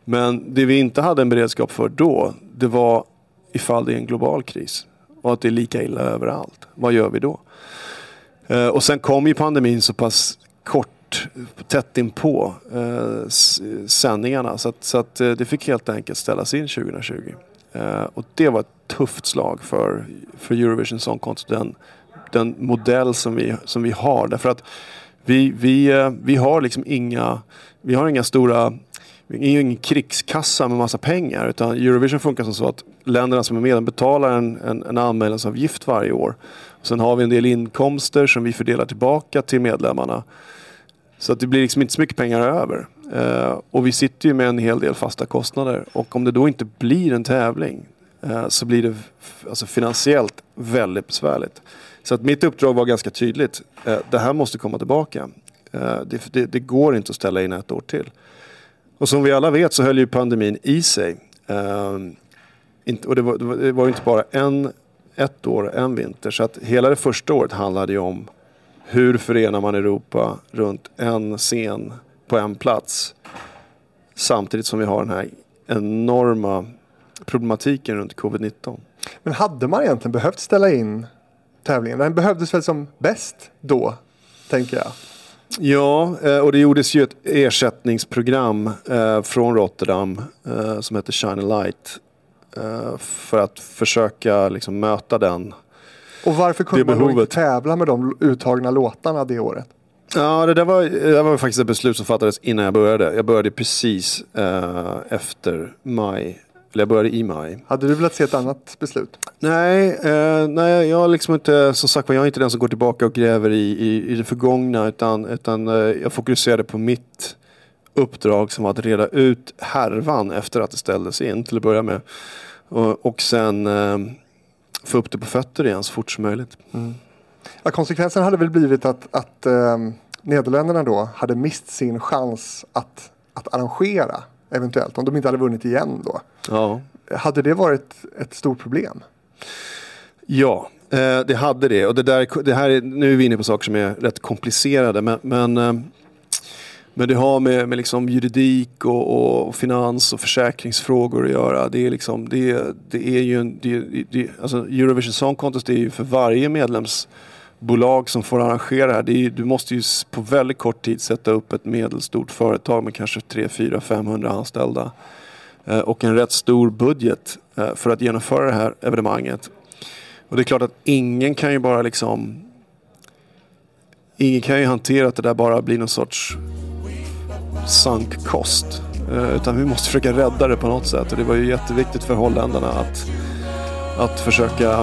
C: Men det vi inte hade en beredskap för då, det var ifall det är en global kris. Och att det är lika illa överallt. Vad gör vi då? Eh, och sen kom ju pandemin så pass kort, tätt inpå eh, sändningarna. Så att, så att eh, det fick helt enkelt ställas in 2020. Eh, och det var ett tufft slag för, för Eurovision Song Contest. Den, den modell som vi, som vi har. Därför att vi, vi, eh, vi har liksom inga, vi har inga stora vi är ju ingen krigskassa med massa pengar utan Eurovision funkar som så att länderna som är med betalar en, en, en anmälningsavgift varje år. Sen har vi en del inkomster som vi fördelar tillbaka till medlemmarna. Så att det blir liksom inte så mycket pengar över. Eh, och vi sitter ju med en hel del fasta kostnader. Och om det då inte blir en tävling eh, så blir det alltså finansiellt väldigt besvärligt. Så att mitt uppdrag var ganska tydligt. Eh, det här måste komma tillbaka. Eh, det, det, det går inte att ställa in ett år till. Och som vi alla vet så höll ju pandemin i sig. Eh, inte, och det var, det var, ju inte bara en, ett år, en vinter. Så att hela det första året handlade ju om hur förenar man Europa runt en scen på en plats. Samtidigt som vi har den här enorma problematiken runt covid-19.
B: Men hade man egentligen behövt ställa in tävlingen? Den behövdes väl som bäst då, tänker jag.
C: Ja, eh, och det gjordes ju ett ersättningsprogram eh, från Rotterdam eh, som heter Shine a Light. För att försöka liksom möta den.
B: Och varför kunde man då inte tävla med de uttagna låtarna det året?
C: Ja, det där var, det där var faktiskt ett beslut som fattades innan jag började. Jag började precis eh, efter maj. Eller jag började i maj.
B: Hade du velat se ett annat beslut?
C: Nej, eh, nej, jag är liksom inte, som sagt jag är inte den som går tillbaka och gräver i, i, i det förgångna. Utan, utan eh, jag fokuserade på mitt uppdrag som var att reda ut härvan efter att det ställdes in till att börja med. Och, och sen eh, få upp det på fötter igen så fort som möjligt.
B: Ja, konsekvensen hade väl blivit att, att eh, Nederländerna då hade mist sin chans att, att arrangera eventuellt. Om de inte hade vunnit igen då.
C: Ja.
B: Hade det varit ett stort problem?
C: Ja, eh, det hade det. Och det, där, det här är, nu är vi inne på saker som är rätt komplicerade. Men, men, eh, men det har med, med liksom juridik och, och finans och försäkringsfrågor att göra. Det är, liksom, det, det är ju en, det, det, alltså Eurovision Song Contest är ju för varje medlemsbolag som får arrangera det här. Det är, du måste ju på väldigt kort tid sätta upp ett medelstort företag med kanske 3, 4, 500 anställda. Eh, och en rätt stor budget eh, för att genomföra det här evenemanget. Och det är klart att ingen kan ju bara liksom Ingen kan ju hantera att det där bara blir någon sorts sunk kost. Eh, Utan vi måste försöka rädda det på något sätt. Och det var ju jätteviktigt för holländarna att, att försöka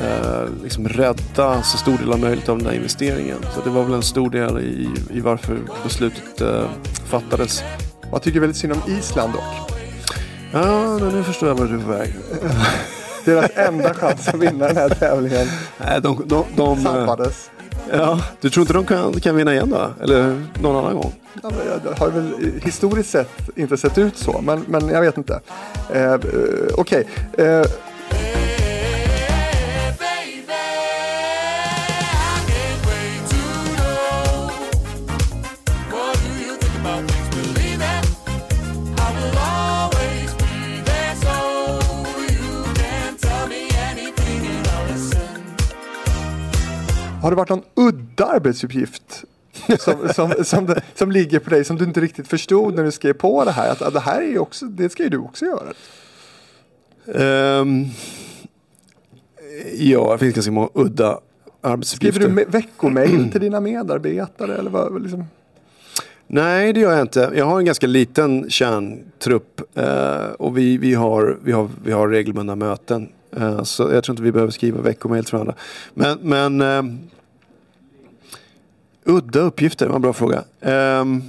C: eh, liksom rädda så stor del av möjligt av den där investeringen. Så det var väl en stor del i, i varför beslutet eh, fattades.
B: Jag tycker väldigt synd om Island dock.
C: Ja, nu förstår jag var du är på väg. <laughs>
B: Deras enda chans att vinna den här tävlingen
C: Nej, de, de, de, eh,
B: sabbades
C: ja, du tror inte de kan, kan vinna igen då? Eller någon annan gång?
B: Ja, Det har väl historiskt sett inte sett ut så, men, men jag vet inte. Eh, eh Okej. Okay. Eh, har det varit någon udda arbetsuppgift som, som, som, det- som ligger på dig som du inte riktigt förstod när du skrev på det här? Att, att det här är också, det ska ju du också göra.
C: Ehm, ja, det finns ganska många udda
B: Skriver
C: arbetsuppgifter.
B: du me- veckomail till dina medarbetare? Eller vad liksom?
C: Nej, det gör jag inte. Jag har en ganska liten kärntrupp eh, och vi, vi, har, vi, har, vi har regelbundna möten. Eh, så jag tror inte vi behöver skriva veckomail till varandra. Men, men ehm, udda uppgifter, var en bra fråga. Ehm,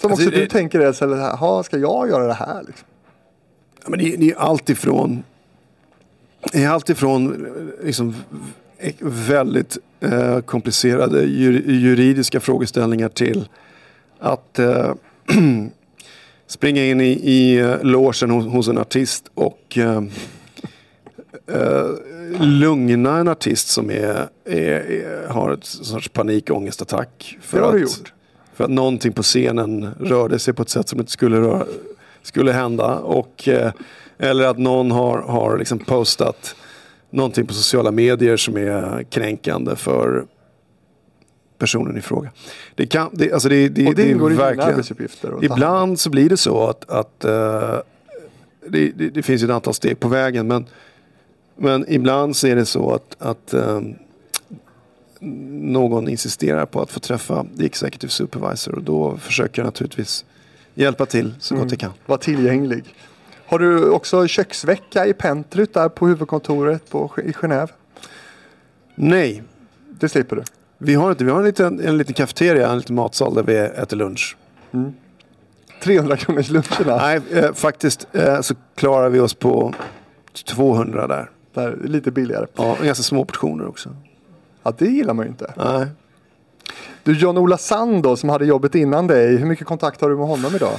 B: Som
C: Alltså,
B: också du
C: det-
B: tänker är så här, "Ha, ska jag göra det här? Liksom?
C: Ja, men det, det är allt ifrån det är allt ifrån eh, liksom, väldigt eh, komplicerade jur, juridiska frågeställningar till att eh, <clears throat> springa in i, i eh, logen hos, hos en artist och eh, eh, lugna en artist som är, är, är, har ett sorts panikångestattack. För
B: Det har du
C: att,
B: gjort.
C: För att någonting på scenen rörde sig på ett sätt som inte skulle, röra, skulle hända. Och, eh, eller att någon har, har liksom postat någonting på sociala medier som är kränkande för personen i fråga. Det kan, det, alltså det, det,
B: Och det
C: det
B: ingår i dina arbetsuppgifter?
C: Ibland så blir det så att, att eh, det, det, det finns ett antal steg på vägen. Men, men ibland så är det så att, att eh, någon insisterar på att få träffa the executive supervisor. Och då försöker jag naturligtvis hjälpa till så gott jag kan.
B: Var tillgänglig. Har du också köksvecka i Pentryt där på huvudkontoret på, i Genève?
C: Nej,
B: Det slipper du.
C: Vi har inte, vi har en liten, en liten kafeteria, en liten matsal där vi äter lunch.
B: 300 kronors luncherna.
C: Nej, eh, faktiskt eh, så klarar vi oss på 200 där.
B: Där, lite billigare.
C: Ja, ganska små portioner också.
B: Ja, det gillar man ju inte.
C: Nej.
B: Du, John-Ola Sand då, som hade jobbet innan dig. Hur mycket kontakt har du med honom idag?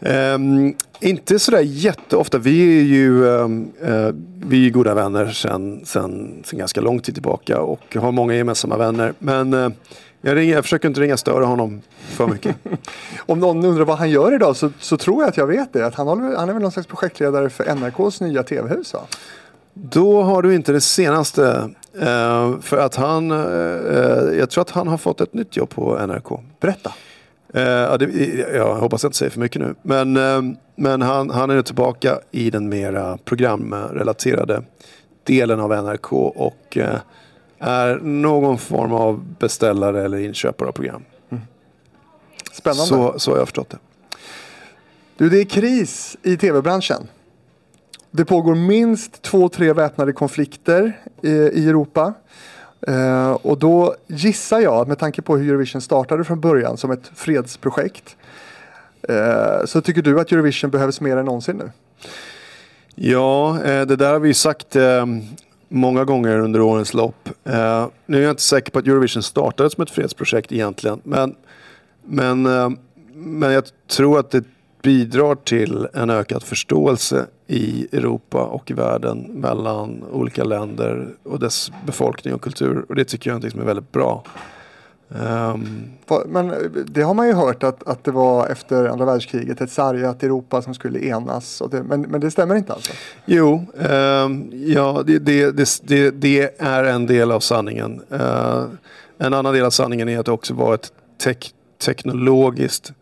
C: Ehm, inte sådär jätteofta. Vi är ju ehm, eh, vi är goda vänner sedan sen, sen ganska lång tid tillbaka och har många gemensamma vänner. Men eh, jag, ringer, jag försöker inte ringa störa honom för mycket. <laughs>
B: Om någon undrar vad han gör idag så, så tror jag att jag vet det. Att han, håller, han är väl någon slags projektledare för NRKs nya tv-hus?
C: Då har du inte det senaste. eh, för att han, jag tror att han har fått ett nytt jobb på NRK.
B: Berätta.
C: Eh, det, jag hoppas jag inte säger för mycket nu. Men, eh, men han, han är nu tillbaka i den mera programrelaterade delen av NRK och eh, är någon form av beställare eller inköpare av program.
B: Spännande.
C: Så, så har jag förstått det.
B: Du, det är kris i tv-branschen. Det pågår minst två, tre väpnade konflikter i, i Europa. Eh, och då gissar jag, med tanke på hur Eurovision startade från början som ett fredsprojekt, eh, så tycker du att Eurovision behövs mer än någonsin nu?
C: Ja, eh, det där har vi ju sagt eh, många gånger under årens lopp. Eh, Nu är jag inte säker på att Eurovision startade som ett fredsprojekt egentligen. Men, men, eh, men jag tror att det bidrar till en ökad förståelse i Europa och i världen mellan olika länder och dess befolkning och kultur. Och det tycker jag är någonting som är väldigt bra.
B: Va- Men eh, det har man ju hört att, att det var efter andra världskriget ett sargat Europa som skulle enas. Det, men, men det stämmer inte alltså?
C: Jo, ehm, ja, det, det, det, är en del av sanningen. Eh, en annan del av sanningen är att det också var ett tek, teknologiskt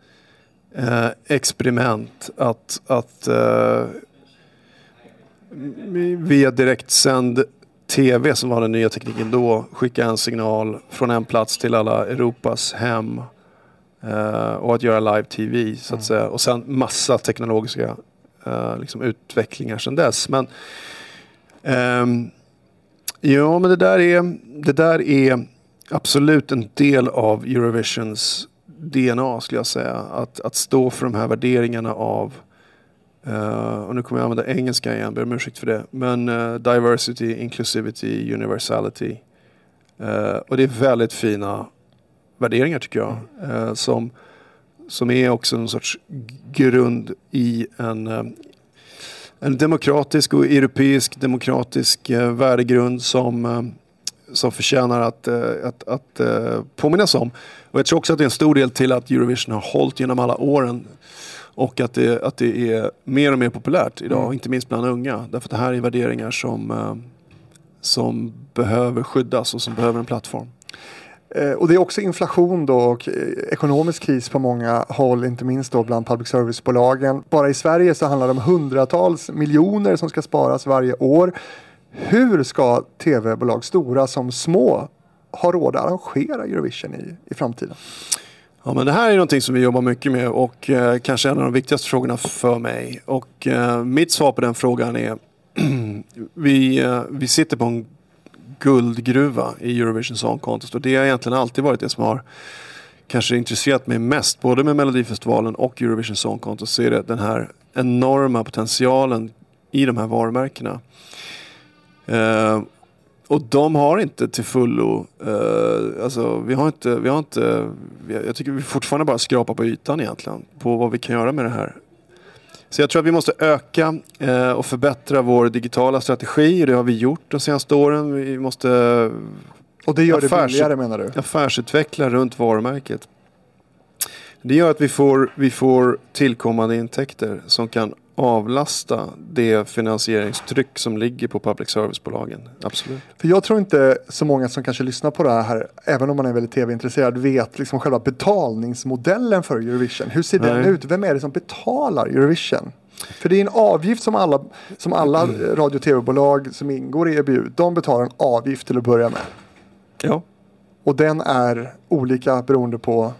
C: eh, experiment att, att eh, via direktsänd tv som var den nya tekniken då skicka en signal från en plats till alla Europas hem eh, och att göra live-tv så att säga. Och sen massa teknologiska eh, liksom utvecklingar sedan dess. Men ehm, ja, men det där, är, det där är absolut en del av Eurovisions DNA skulle jag säga. Att, att stå för de här värderingarna av uh, och nu kommer jag använda engelska igen, ber om ursäkt för det. Men uh, diversity, inclusivity, universality. Uh, och det är väldigt fina värderingar tycker jag. Som, som är också en sorts grund i en, en demokratisk och europeisk demokratisk värdegrund som, som förtjänar att, eh, att, att eh, påminnas om. Och jag tror också att det är en stor del till att Eurovision har hållit genom alla åren. Och att det, att det är mer och mer populärt idag, inte minst bland unga. Därför att det här är värderingar som, eh, som behöver skyddas och som behöver en plattform.
B: Och det är också inflation då och ekonomisk kris på många håll, inte minst då bland public service-bolagen. Bara i Sverige så handlar det om hundratals miljoner som ska sparas varje år. Hur ska tv-bolag, stora som små, ha råd att arrangera Eurovision i, i framtiden?
C: Ja, men det här är någonting som vi jobbar mycket med och eh, kanske en av de viktigaste frågorna för mig. Och eh, mitt svar på den frågan är <clears throat> vi, eh, vi sitter på en guldgruva i Eurovision Song Contest och det har egentligen alltid varit det som har kanske intresserat mig mest, både med Melodifestivalen och Eurovision Song Contest, så är det den här enorma potentialen i de här varumärkena. Eh, och de har inte till fullo, eh, alltså vi har inte, vi har inte, jag tycker vi fortfarande bara skrapar på ytan egentligen på vad vi kan göra med det här. Så jag tror att vi måste öka eh, och förbättra vår digitala strategi det har vi gjort de senaste åren. Vi måste
B: Och det gör det
C: Affärs-
B: billigare menar du?
C: affärsutveckla runt varumärket. Det gör att vi får, vi får tillkommande intäkter som kan avlasta det finansieringstryck som ligger på public service-bolagen. Absolut.
B: För jag tror inte så många som kanske lyssnar på det här, även om man är väldigt tv-intresserad, vet liksom själva betalningsmodellen för Eurovision. Hur ser den
C: Nej.
B: ut? Vem är det som betalar Eurovision? För det är en avgift som alla, som alla radio och tv-bolag som ingår i EBU, de betalar en avgift till att börja med.
C: Ja.
B: Och den är olika beroende på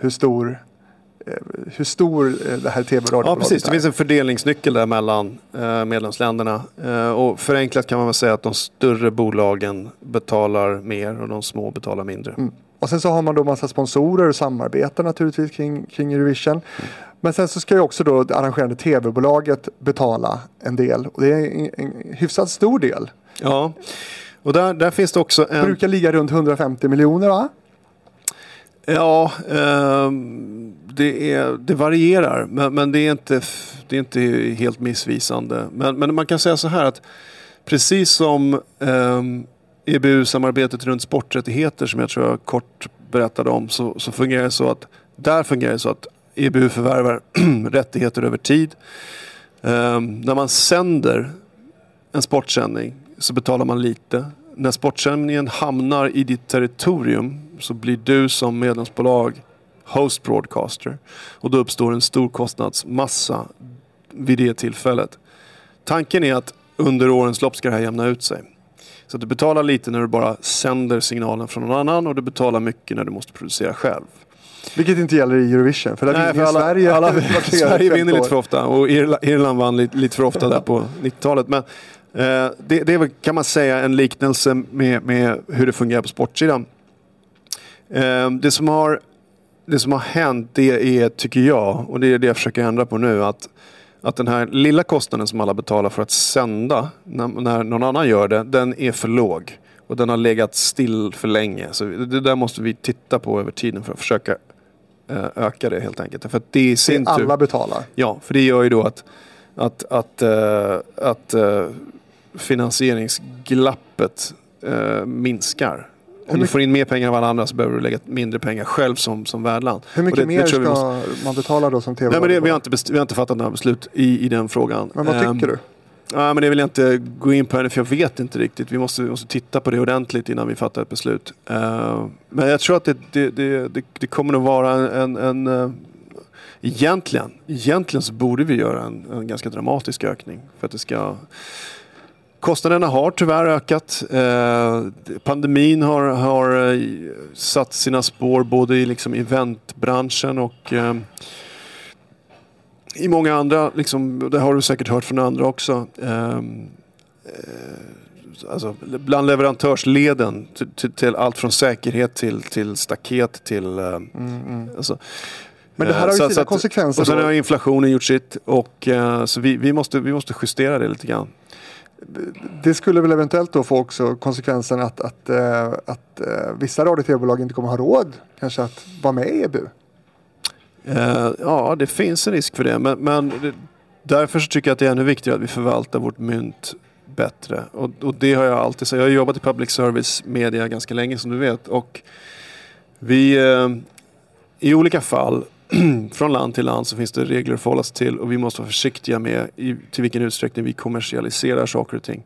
B: hur stor hur stor eh, det här tv-radiobolaget
C: Ja, precis. Det
B: är.
C: finns en fördelningsnyckel där mellan eh, medlemsländerna. Eh, och förenklat kan man väl säga att de större bolagen betalar mer och de små betalar mindre.
B: Mm. Och sen så har man då massa sponsorer och samarbeten naturligtvis kring, kring Eurovision. Men sen så ska ju också då det arrangerande tv-bolaget betala en del. Och det är en, en hyfsat stor del.
C: Ja, och där, där finns det också
B: Det
C: en...
B: brukar ligga runt 150 miljoner va?
C: Ja, eh, det, är, det varierar. Men, men det, är inte, det är inte helt missvisande. Men, men man kan säga så här att precis som eh, EBU-samarbetet runt sporträttigheter som jag tror jag kort berättade om så, så fungerar det så att där fungerar det så att EBU förvärvar <clears throat> rättigheter över tid. Eh, när man sänder en sportsändning så betalar man lite. När sportsändningen hamnar i ditt territorium så blir du som medlemsbolag host broadcaster och då uppstår en stor kostnadsmassa vid det tillfället. Tanken är att under årens lopp ska det här jämna ut sig. Så du betalar lite när du bara sänder signalen från någon annan och du betalar mycket när du måste producera själv.
B: Vilket inte gäller i Eurovision. För där
C: Nej,
B: vinner
C: för alla,
B: Sverige.
C: alla, <laughs> Sverige vinner lite för ofta och Irland, Irland vann lite, lite för ofta där på 90-talet. Men eh, det, det är väl, kan man säga en liknelse med, med hur det fungerar på sportsidan. Eh, det, som har, det som har hänt det är, tycker jag, och det är det jag försöker ändra på nu, att, att den här lilla kostnaden som alla betalar för att sända när, när någon annan gör det, den är för låg. Och den har legat still för länge. Så det där måste vi titta på över tiden för att försöka eh, öka det helt enkelt. För att det i sin
B: Det
C: tur...
B: alla betalar.
C: Ja, för det gör ju då att, att, att, eh, att eh, finansieringsglappet eh, minskar. Om du får in mer pengar av alla andra så behöver du lägga mindre pengar själv som, som värdland.
B: Hur mycket
C: det- det
B: mer
C: tror
B: ska
C: måste-
B: man betala då som tv
C: Nej, men det, vi, har inte best, vi har inte fattat några beslut i, i den frågan.
B: Men vad
C: Ehm,
B: tycker du?
C: Ja, men det vill jag inte gå in på ännu för jag vet inte riktigt. Vi måste, vi måste titta på det ordentligt innan vi fattar ett beslut. Eh, men jag tror att det, det, det, det, det kommer att vara en... en eh, egentligen, egentligen så borde vi göra en, en ganska dramatisk ökning. För att det ska... Kostnaderna har tyvärr ökat. Eh, pandemin har, har eh, satt sina spår både i liksom eventbranschen och eh, i många andra, liksom, det har du säkert hört från andra också. ehm, eh, alltså, bland leverantörsleden till, till, till allt från säkerhet till, till staket till... eh, Alltså,
B: Men det här
C: eh,
B: har ju
C: så-
B: sina
C: att-
B: konsekvenser
C: Och sen har inflationen gjort sitt och eh, så vi, vi, måste, vi måste justera det lite grann.
B: Det skulle väl eventuellt då få också konsekvensen att, att, eh, att eh, vissa radio och tv-bolag inte kommer ha råd kanske att vara med i EBU.
C: Eh, ja, det finns en risk för det. Men, men det, därför så tycker jag att det är ännu viktigare att vi förvaltar vårt mynt bättre. Och, och det har jag alltid sagt. Jag har jobbat i public service media ganska länge som du vet. Och vi, eh, i olika fall, <clears throat> från land till land så finns det regler att förhålla sig till. Och vi måste vara försiktiga med i, till vilken utsträckning vi kommersialiserar saker och ting.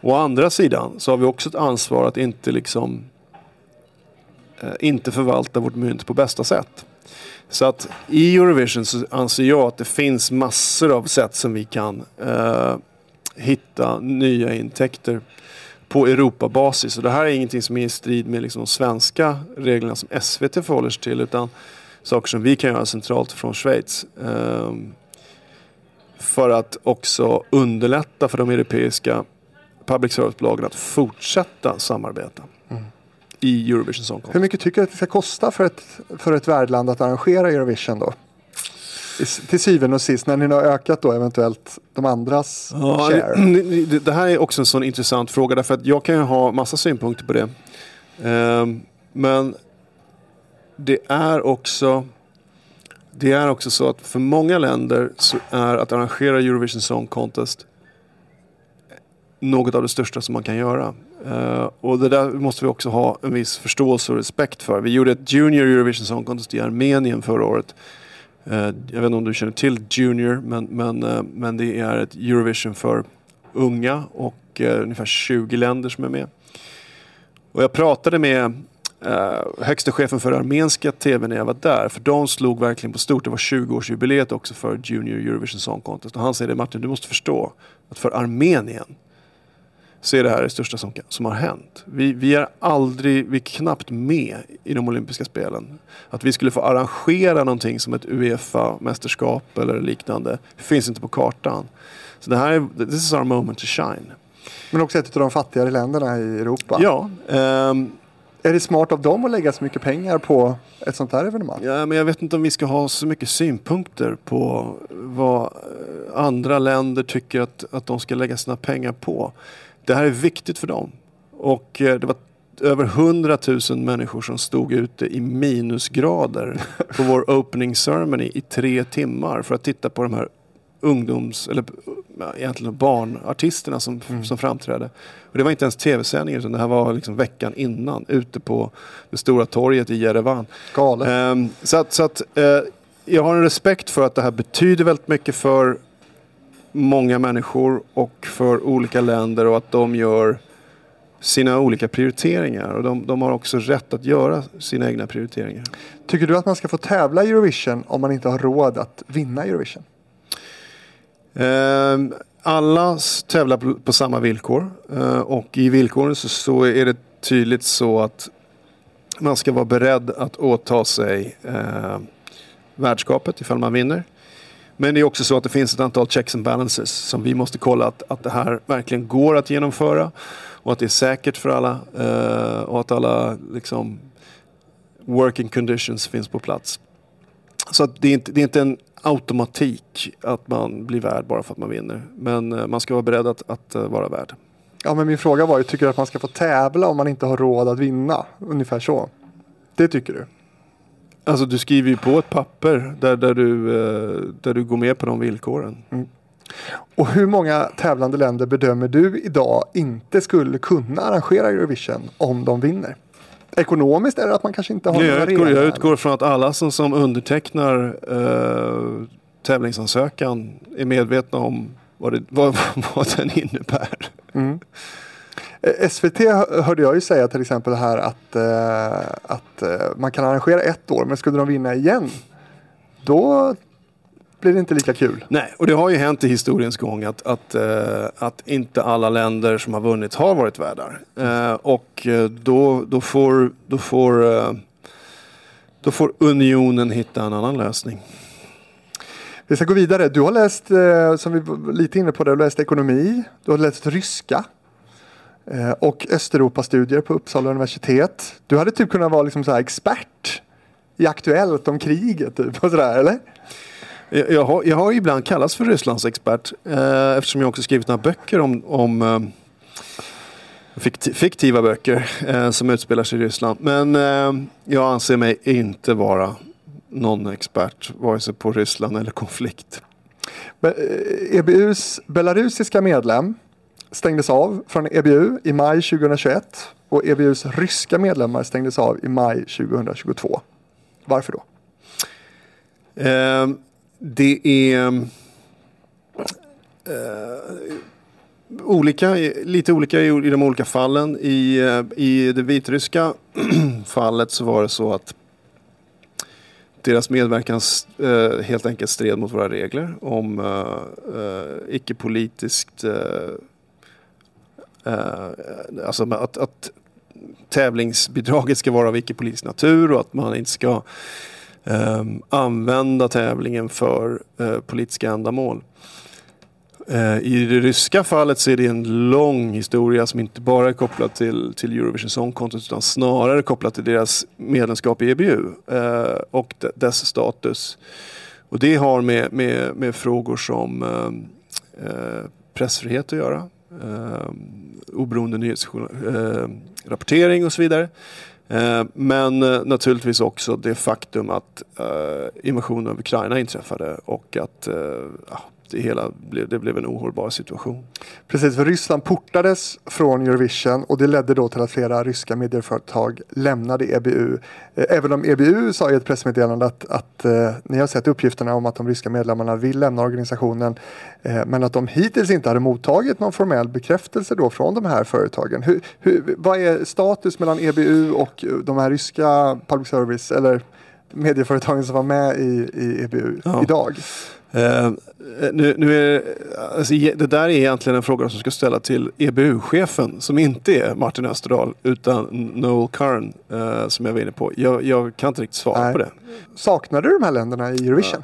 C: Å andra sidan så har vi också ett ansvar att inte liksom eh, inte förvalta vårt mynt på bästa sätt. Så att i Eurovision så anser jag att det finns massor av sätt som vi kan eh, hitta nya intäkter på Europabasis. Och det här är ingenting som är i strid med liksom de svenska reglerna som SVT förhåller sig till utan saker som vi kan göra centralt från Schweiz. ehm, för att också underlätta för de europeiska public service-bolagen att fortsätta samarbeta i Eurovision Song Contest.
B: Hur mycket tycker du att det ska kosta för ett, för ett värdland att arrangera Eurovision då? Till syvende och sist när ni har ökat då eventuellt de andras
C: Ja,
B: share.
C: det här är också en sån intressant fråga därför att jag kan ju ha massa synpunkter på det. Ehm, men det är också det är också så att för många länder så är att arrangera Eurovision Song Contest något av det största som man kan göra. Uh, och det där måste vi också ha en viss förståelse och respekt för. Vi gjorde ett Junior Eurovision Song Contest i Armenien förra året. Uh, jag vet inte om du känner till Junior men, men, uh, men det är ett Eurovision för unga och ungefär 20 länder som är med. Och jag pratade med eh, högsta chefen för armenska tv när jag var där. För de slog verkligen på stort. Det var 20-årsjubileet också för Junior Eurovision Song Contest. Och han säger det Martin, du måste förstå att för Armenien så är det här det största som, som har hänt. Vi, vi är aldrig, vi är knappt med i de olympiska spelen. Att vi skulle få arrangera någonting som ett Uefa-mästerskap eller liknande finns inte på kartan. Så det här är, this is our moment to shine.
B: Men också ett av de fattigare länderna i Europa.
C: Ja, ehm,
B: Är det smart av dem att lägga så mycket pengar på ett sånt här evenemang?
C: Ja, men jag vet inte om vi ska ha så mycket synpunkter på vad eh, andra länder tycker att, att de ska lägga sina pengar på. Det här är viktigt för dem. Och eh, det var över 100 000 människor som stod ute i minusgrader på vår <laughs> opening ceremony i tre timmar för att titta på de här ungdoms, eller egentligen barnartisterna som, som framträdde. Och det var inte ens tv-sändningar utan det här var liksom veckan innan ute på det stora torget i Jerevan.
B: Galet.
C: Ehm, så att, så att eh, jag har en respekt för att det här betyder väldigt mycket för många människor och för olika länder och att de gör sina olika prioriteringar. Och de, de har också rätt att göra sina egna prioriteringar.
B: Tycker du att man ska få tävla i Eurovision om man inte har råd att vinna Eurovision?
C: Ehm, alla tävlar på, på samma villkor eh, och i villkoren så, så är det tydligt så att man ska vara beredd att åta sig eh, värdskapet ifall man vinner. Men det är också så att det finns ett antal checks and balances som vi måste kolla att, att det här verkligen går att genomföra och att det är säkert för alla eh, och att alla liksom, working conditions finns på plats. Så att det, är inte, det är inte en automatik att man blir värd bara för att man vinner. Men eh, man ska vara beredd att, att eh, vara värd.
B: Ja, men min fråga var ju, tycker du att man ska få tävla om man inte har råd att vinna? Ungefär så. Det tycker du?
C: Alltså du skriver ju på ett papper där, där, du, eh, där du går med på de villkoren.
B: Och hur många tävlande länder bedömer du idag inte skulle kunna arrangera Eurovision om de vinner? Ekonomiskt är det att man kanske inte har
C: Jag utgår, jag utgår från att alla som, som undertecknar eh, tävlingsansökan är medvetna om vad, det, vad, <laughs> vad den innebär.
B: Mm. Eh, SVT hö- hörde jag ju säga till exempel här att, eh, att eh, man kan arrangera ett år men skulle de vinna igen då blir det inte lika kul.
C: Nej, och det har ju hänt i historiens gång att, att, eh, att inte alla länder som har vunnit har varit värdar. Eh, och eh, då, då, får, då, får, då får unionen hitta en annan lösning.
B: Vi ska gå vidare. Du har läst, som vi var lite inne på, det, du har läst ekonomi, du har läst ryska och Östeuropastudier på Uppsala universitet. Du hade typ kunnat vara liksom så expert i Aktuellt om kriget typ och sådär, eller?
C: Jag, har, jag har ibland kallats för Rysslands expert eh, eftersom jag också skrivit några böcker om, om eh, fikti- fiktiva böcker eh, som utspelar sig i Ryssland. Men eh, jag anser mig inte vara någon expert vare sig på Ryssland eller konflikt.
B: Be- eh, EBUs belarusiska medlem stängdes av från EBU i maj 2021 och EBUs ryska medlemmar stängdes av i maj 2022. Varför då?
C: Det är eh, olika, lite olika i, i de olika fallen. I, eh, I det vitryska <clears throat> fallet så var det så att deras medverkan eh, helt enkelt stred mot våra regler om eh, eh icke-politiskt eh, alltså att, att tävlingsbidraget ska vara av icke-politisk natur och att man inte ska eh, använda tävlingen för eh, politiska ändamål. Eh, I det ryska fallet så är det en lång historia som inte bara är kopplad till, till Eurovision Song Contest utan snarare kopplad till deras medlemskap i EBU eh, och de, dess status. Och det har med, med, med frågor som eh, eh pressfrihet att göra, ehm, eh, oberoende nyhetsrapportering och så vidare. Eh, men eh, naturligtvis också det faktum att eh, invasionen av Ukraina inträffade och att det hela blev, det blev en ohållbar situation.
B: Precis, för Ryssland portades från Eurovision och det ledde då till att flera ryska medieföretag lämnade EBU. Eh, Även om EBU sa i ett pressmeddelande att, att eh, ni har sett uppgifterna om att de ryska medlemmarna vill lämna organisationen eh, men att de hittills inte hade mottagit någon formell bekräftelse då från de här företagen. Hur, hur, vad är status mellan EBU och de här ryska public service eller medieföretagen som var med i, i EBU
C: Ja.
B: idag.
C: Eh, nu, nu är, alltså, det där är egentligen en fråga som ska ställa till EBU-chefen som inte är Martin Österdahl utan Noel Curran eh, som jag var inne på. Jag, jag kan inte riktigt svara
B: Nej.
C: på det.
B: Saknar du de här länderna i Eurovision?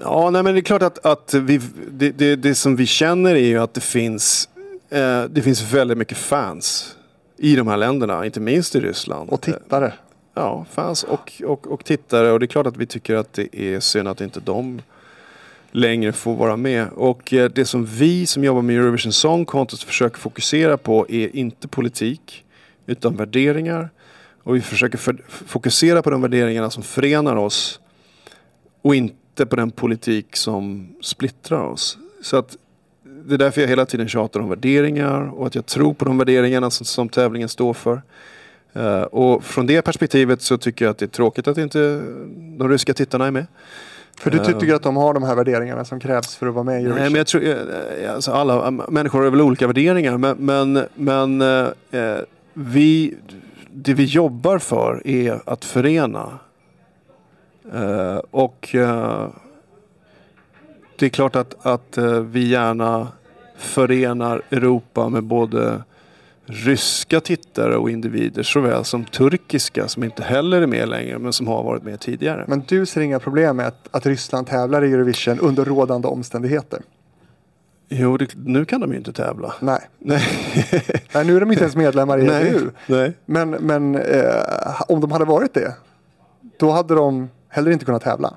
C: Ja, nej, men det är klart att, att vi, det, det, det som vi känner är ju att det finns, eh, det finns väldigt mycket fans i de här länderna, inte minst i Ryssland.
B: Och tittare?
C: Ja, fans och, och, och tittare. Och det är klart att vi tycker att det är synd att inte de längre får vara med. Och eh, det som vi som jobbar med Eurovision Song Contest försöker fokusera på är inte politik utan värderingar. Och vi försöker för, fokusera på de värderingarna som förenar oss och inte på den politik som splittrar oss. Så att det är därför jag hela tiden tjatar om värderingar och att jag tror på de värderingarna som, som tävlingen står för. Uh, och från det perspektivet så tycker jag att det är tråkigt att inte de ryska tittarna är med.
B: För du
C: Eh,
B: tycker att de har de här värderingarna som krävs för att vara med i Eurovision?
C: Nej, men jag tror, eh, alltså alla eh, människor har väl olika värderingar men, men, men eh, eh, vi, det vi jobbar för är att förena. Eh, och eh, det är klart att, att eh, vi gärna förenar Europa med både ryska tittare och individer såväl som turkiska som inte heller är med längre men som har varit med tidigare.
B: Men du ser inga problem med att, att Ryssland tävlar i Eurovision under rådande omständigheter?
C: Jo, det, nu kan de ju inte tävla.
B: Nej. <laughs>
C: Nej.
B: Nej, nu är de inte ens medlemmar i
C: Nej.
B: EBU.
C: Nej.
B: Men, men eh, om de hade varit det, då hade de heller inte kunnat tävla.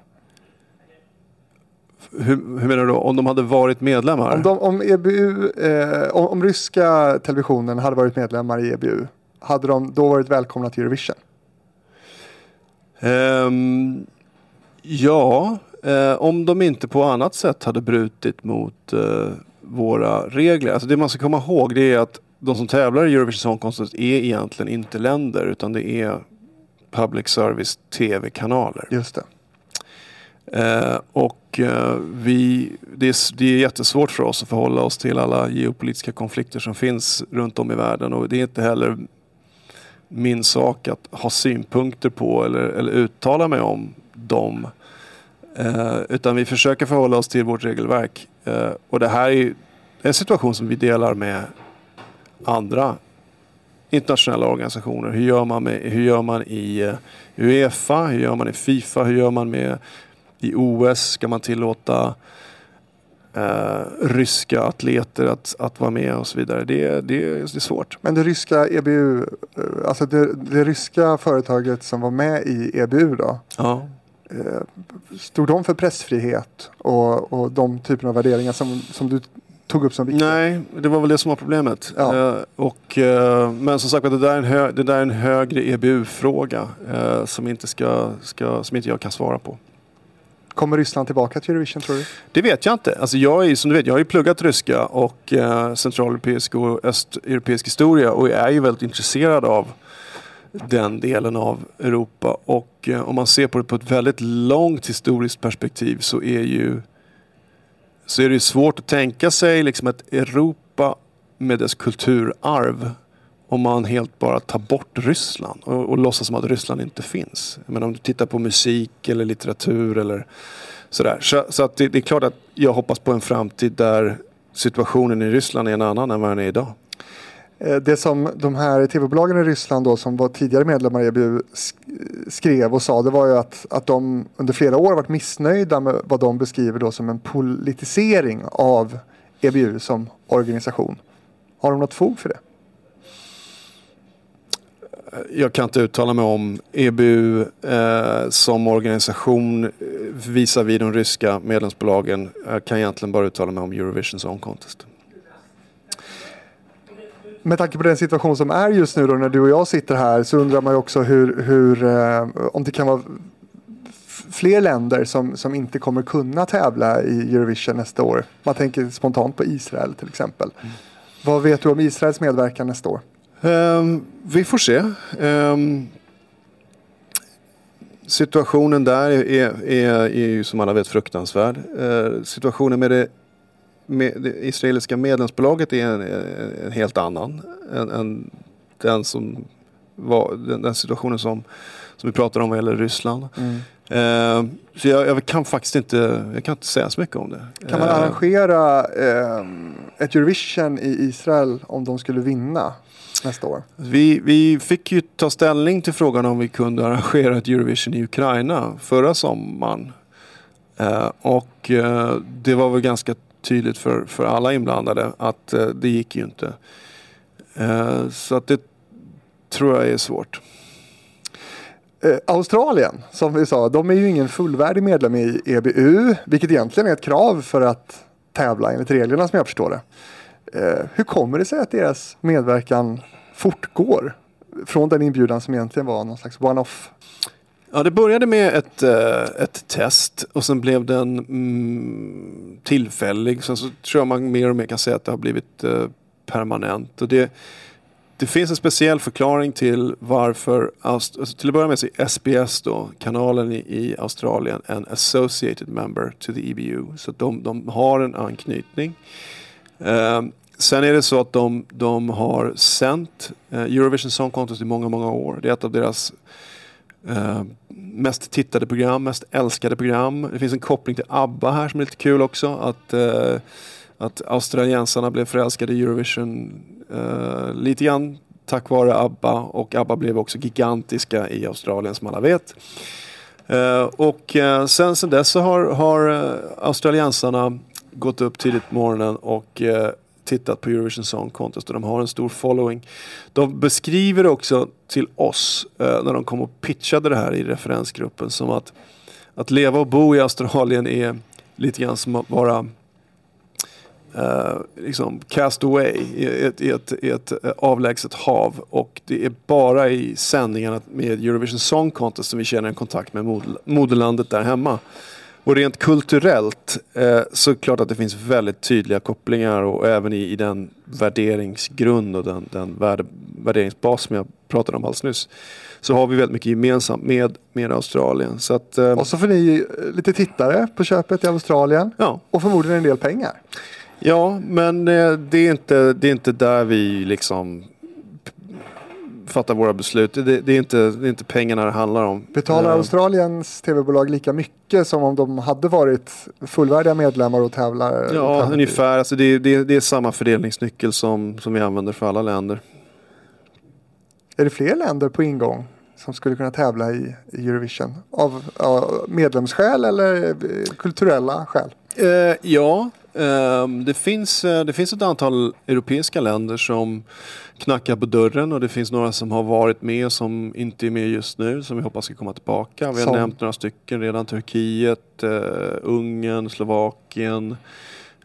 C: Hur, hur menar du? Om de hade varit medlemmar?
B: Om, de, om, EBU, eh, om, om ryska televisionen hade varit medlemmar i EBU, hade de då varit välkomna till Eurovision?
C: Ehm, ja, eh, om de inte på annat sätt hade brutit mot eh, våra regler. Alltså det man ska komma ihåg det är att de som tävlar i Eurovision Song Contest är egentligen inte länder utan det är public service tv-kanaler.
B: Just det.
C: Eh, och eh, vi, det, är, det är jättesvårt för oss att förhålla oss till alla geopolitiska konflikter som finns runt om i världen och det är inte heller min sak att ha synpunkter på eller, eller uttala mig om dem. Eh, utan vi försöker förhålla oss till vårt regelverk. Eh, och det här är en situation som vi delar med andra internationella organisationer. Hur gör man, med, hur gör man i eh, Uefa? Hur gör man i Fifa? Hur gör man med i OS? Ska man tillåta eh, ryska atleter att, att vara med och så vidare? Det, det, det är svårt.
B: Men det ryska EBU, eh, alltså det, det ryska företaget som var med i EBU då,
C: Ja.
B: eh, stod de för pressfrihet och, och de typerna av värderingar som, som du tog upp som viktiga?
C: Nej, det var väl det som var problemet.
B: Ja.
C: Eh, och, eh, men som sagt det där är en, hö- det där är en högre EBU-fråga eh, som, inte ska, ska, som inte jag kan svara på.
B: Kommer Ryssland tillbaka till Eurovision tror du?
C: Det vet jag inte. Alltså jag, är, som du vet, jag har ju pluggat ryska och eh, centraleuropeisk och östeuropeisk historia och är ju väldigt intresserad av den delen av Europa. Och eh, om man ser på det på ett väldigt långt historiskt perspektiv så är ju så är det ju svårt att tänka sig liksom ett Europa med dess kulturarv om man helt bara tar bort Ryssland och, och låtsas som att Ryssland inte finns. Men om du tittar på musik eller litteratur eller sådär. Så, så att det, det är klart att jag hoppas på en framtid där situationen i Ryssland är en annan än vad den är idag.
B: Eh, det som de här tv-bolagen i Ryssland då som var tidigare medlemmar i EBU skrev och sa det var ju att, att de under flera år varit missnöjda med vad de beskriver då som en politisering av EBU som organisation. Har de något fog för det?
C: Jag kan inte uttala mig om EBU eh, som organisation eh, visavi de ryska medlemsbolagen. Jag kan egentligen bara uttala mig om Eurovision Song Contest.
B: Med tanke på den situation som är just nu då när du och jag sitter här så undrar man ju också hur, hur eh, om det kan vara fler länder som, som inte kommer kunna tävla i Eurovision nästa år. Man tänker spontant på Israel till exempel. Vad vet du om Israels medverkan nästa år?
C: Ehm, vi får se. Ehm, situationen där är, är, är, ju som alla vet fruktansvärd. Eh, situationen med det, med det israeliska medlemsbolaget är en, en helt annan än, än den, som var, den, den situationen som, som vi pratade om vad gäller Ryssland.
B: Mm.
C: Eh, så jag, jag kan faktiskt inte, jag kan inte säga så mycket om det.
B: Kan man arrangera eh, ett Eurovision i Israel om de skulle vinna nästa år?
C: Vi, vi fick ju ta ställning till frågan om vi kunde arrangera ett Eurovision i Ukraina förra sommaren. Eh, och eh, det var väl ganska tydligt för, för alla inblandade att eh, det gick ju inte. Eh, så att det tror jag är svårt.
B: Eh, Australien, som vi sa, de är ju ingen fullvärdig medlem i EBU, vilket egentligen är ett krav för att tävla enligt reglerna som jag förstår det. Eh, hur kommer det sig att deras medverkan fortgår från den inbjudan som egentligen var någon slags one-off?
C: Ja, det började med ett, eh, ett test och sen blev den mm, tillfällig. Sen så tror jag man mer och mer kan säga att det har blivit eh, permanent. Och det, det finns en speciell förklaring till varför, alltså till att börja med så är SBS då, kanalen i, i Australien, en associated member to the EBU. Så de, de har en anknytning. Ehm, sen är det så att de, de har sänt eh, Eurovision Song Contest i många, många år. Det är ett av deras eh, mest tittade program, mest älskade program. Det finns en koppling till ABBA här som är lite kul också. Att, eh, att australiensarna blev förälskade i Eurovision eh, lite grann tack vare ABBA och ABBA blev också gigantiska i Australien som alla vet. Eh, och eh, sen, sen dess så har, har eh, australiensarna gått upp tidigt på morgonen och eh, tittat på Eurovision Song Contest och de har en stor following. De beskriver också till oss eh, när de kom och pitchade det här i referensgruppen som att att leva och bo i Australien är lite grann som att vara eh, liksom cast away i ett, i, ett, i ett eh, avlägset hav. Och det är bara i sändningarna med Eurovision Song Contest som vi känner en kontakt med moderlandet där hemma. Och rent kulturellt eh, så är det klart att det finns väldigt tydliga kopplingar och även i, i den värderingsgrund och den, den värde, värderingsbas som jag pratade om alldeles nyss. Så har vi väldigt mycket gemensamt med, med Australien. Så att, eh,
B: Och så får ni eh, lite tittare på köpet i Australien
C: ja.
B: och förmodligen en del pengar.
C: Ja, men eh, det, är inte, det är inte där vi liksom fattar våra beslut. Det, det, är inte, det är inte pengarna det handlar om.
B: Betalar
C: Eh,
B: Australiens tv-bolag lika mycket som om de hade varit fullvärdiga medlemmar och tävlar?
C: Ja,
B: tävlar-
C: ungefär. Alltså det, det, det är samma fördelningsnyckel som, som vi använder för alla länder.
B: Är det fler länder på ingång som skulle kunna tävla i, i Eurovision? Av ja, medlemsskäl eller eh, kulturella skäl?
C: Eh, ja, det, finns, eh, det finns ett antal europeiska länder som knackar på dörren och det finns några som har varit med som inte är med just nu som vi hoppas ska komma tillbaka. Vi har
B: Som?
C: nämnt några stycken redan. Turkiet, eh, Ungern, Slovakien,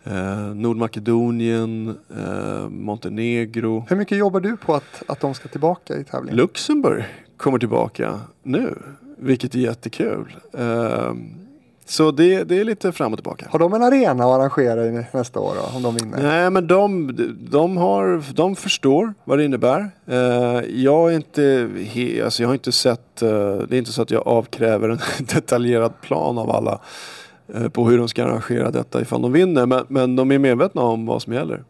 C: eh, Nordmakedonien, eh, Montenegro.
B: Hur mycket jobbar du på att, att de ska tillbaka i tävlingen?
C: Luxemburg kommer tillbaka nu, vilket är jättekul. Ehm, så det, det är lite fram och tillbaka.
B: Har de en arena att arrangera i nästa år då, om de vinner?
C: Nej men de, de, har, de förstår vad det innebär. Eh, jag, är inte, he, alltså jag har inte sett, eh, det är inte så att jag avkräver en <laughs> detaljerad plan av alla eh, på hur de ska arrangera detta ifall de vinner. Men, men de är medvetna om vad som gäller.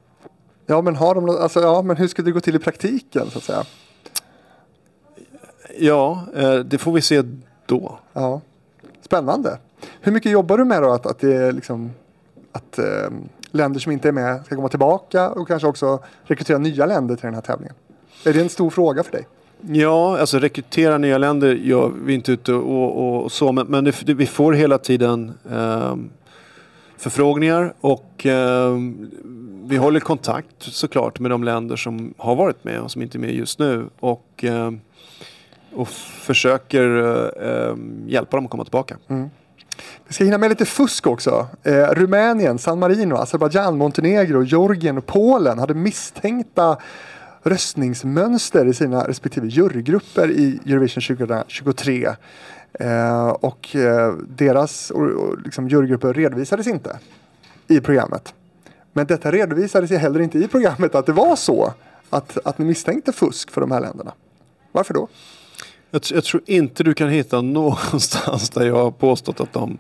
B: Ja men har de alltså, ja men hur ska det gå till i praktiken så att säga?
C: Ja, det får vi se då.
B: Ja. Spännande. Hur mycket jobbar du med då att, att det är liksom att eh, länder som inte är med ska komma tillbaka och kanske också rekrytera nya länder till den här tävlingen? Är det en stor fråga för dig?
C: Ja, alltså rekrytera nya länder gör vi inte ute och, och, och så. Men, men det, det, vi får hela tiden ehm, förfrågningar och ehm, vi håller kontakt såklart med de länder som har varit med och som inte är med just nu. Och, ehm, och försöker eh, ehm, hjälpa dem att komma tillbaka.
B: Vi ska hinna med lite fusk också. Eh, Rumänien, San Marino, Azerbajdzjan, Montenegro, Georgien och Polen hade misstänkta röstningsmönster i sina respektive jurygrupper i Eurovision 2023. Eh, och eh, deras och, och, liksom, jurygrupper redovisades inte i programmet. Men detta redovisades ju heller inte i programmet att det var så att, att ni misstänkte fusk för de här länderna. Varför då?
C: Jag, jag tror inte du kan hitta <laughs> någonstans där jag har påstått att de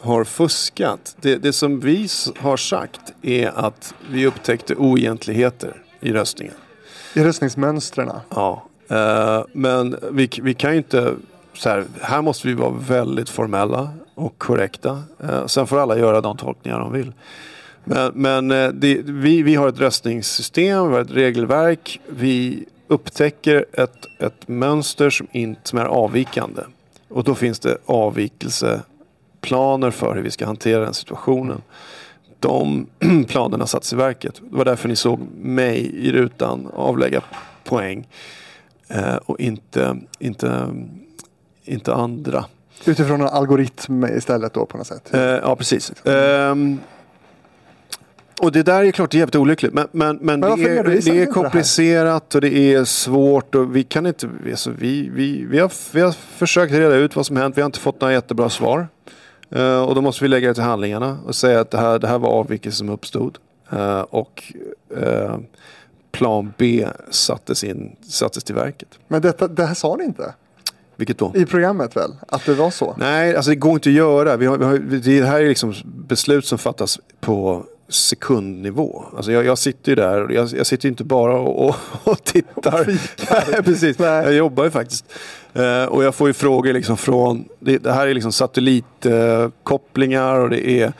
C: har fuskat. Det, det som vi har sagt är att vi upptäckte oegentligheter i röstningen.
B: I röstningsmönstren.
C: Ja. Eh, men vi, vi kan ju inte så här, här måste vi vara väldigt formella och korrekta. Eh, sen får alla göra de tolkningar de vill. Men, men eh, det, vi, vi har ett röstningssystem, vi har ett regelverk. Vi upptäcker ett, ett mönster som, inte, som är avvikande. Och då finns det avvikelseplaner för hur vi ska hantera den situationen. De <clears throat> planerna satts i verket. Det var därför ni såg mig i rutan avlägga poäng. Eh, och inte, inte, inte andra.
B: Utifrån en algoritm istället då på något sätt.
C: Eh, ja, precis. Ehm, och det där är klart det är jävligt olyckligt. Men, men, men,
B: Men
C: det, är, det är
B: det här?
C: komplicerat och det är svårt. Och vi, kan inte, alltså, vi, vi, vi, har, vi har försökt reda ut vad som hänt. Vi har inte fått några jättebra svar. Eh, och då måste vi lägga det till handlingarna och säga att det här, det här var avvikelse som uppstod. Eh, och eh, plan B sattes, in, sattes till verket.
B: Men detta, det här sa ni inte
C: Vilket då?
B: i programmet väl? Att det var så?
C: Nej, alltså det går inte att göra. Vi har, vi har, det här är liksom beslut som fattas på sekundnivå. Alltså jag, jag sitter ju där och jag, jag sitter inte bara och, och, och tittar. <laughs> Nej, Precis.
B: Nej.
C: Jag jobbar ju faktiskt. Eh, och jag får ju frågor liksom från, det, det här är liksom satellitkopplingar och det är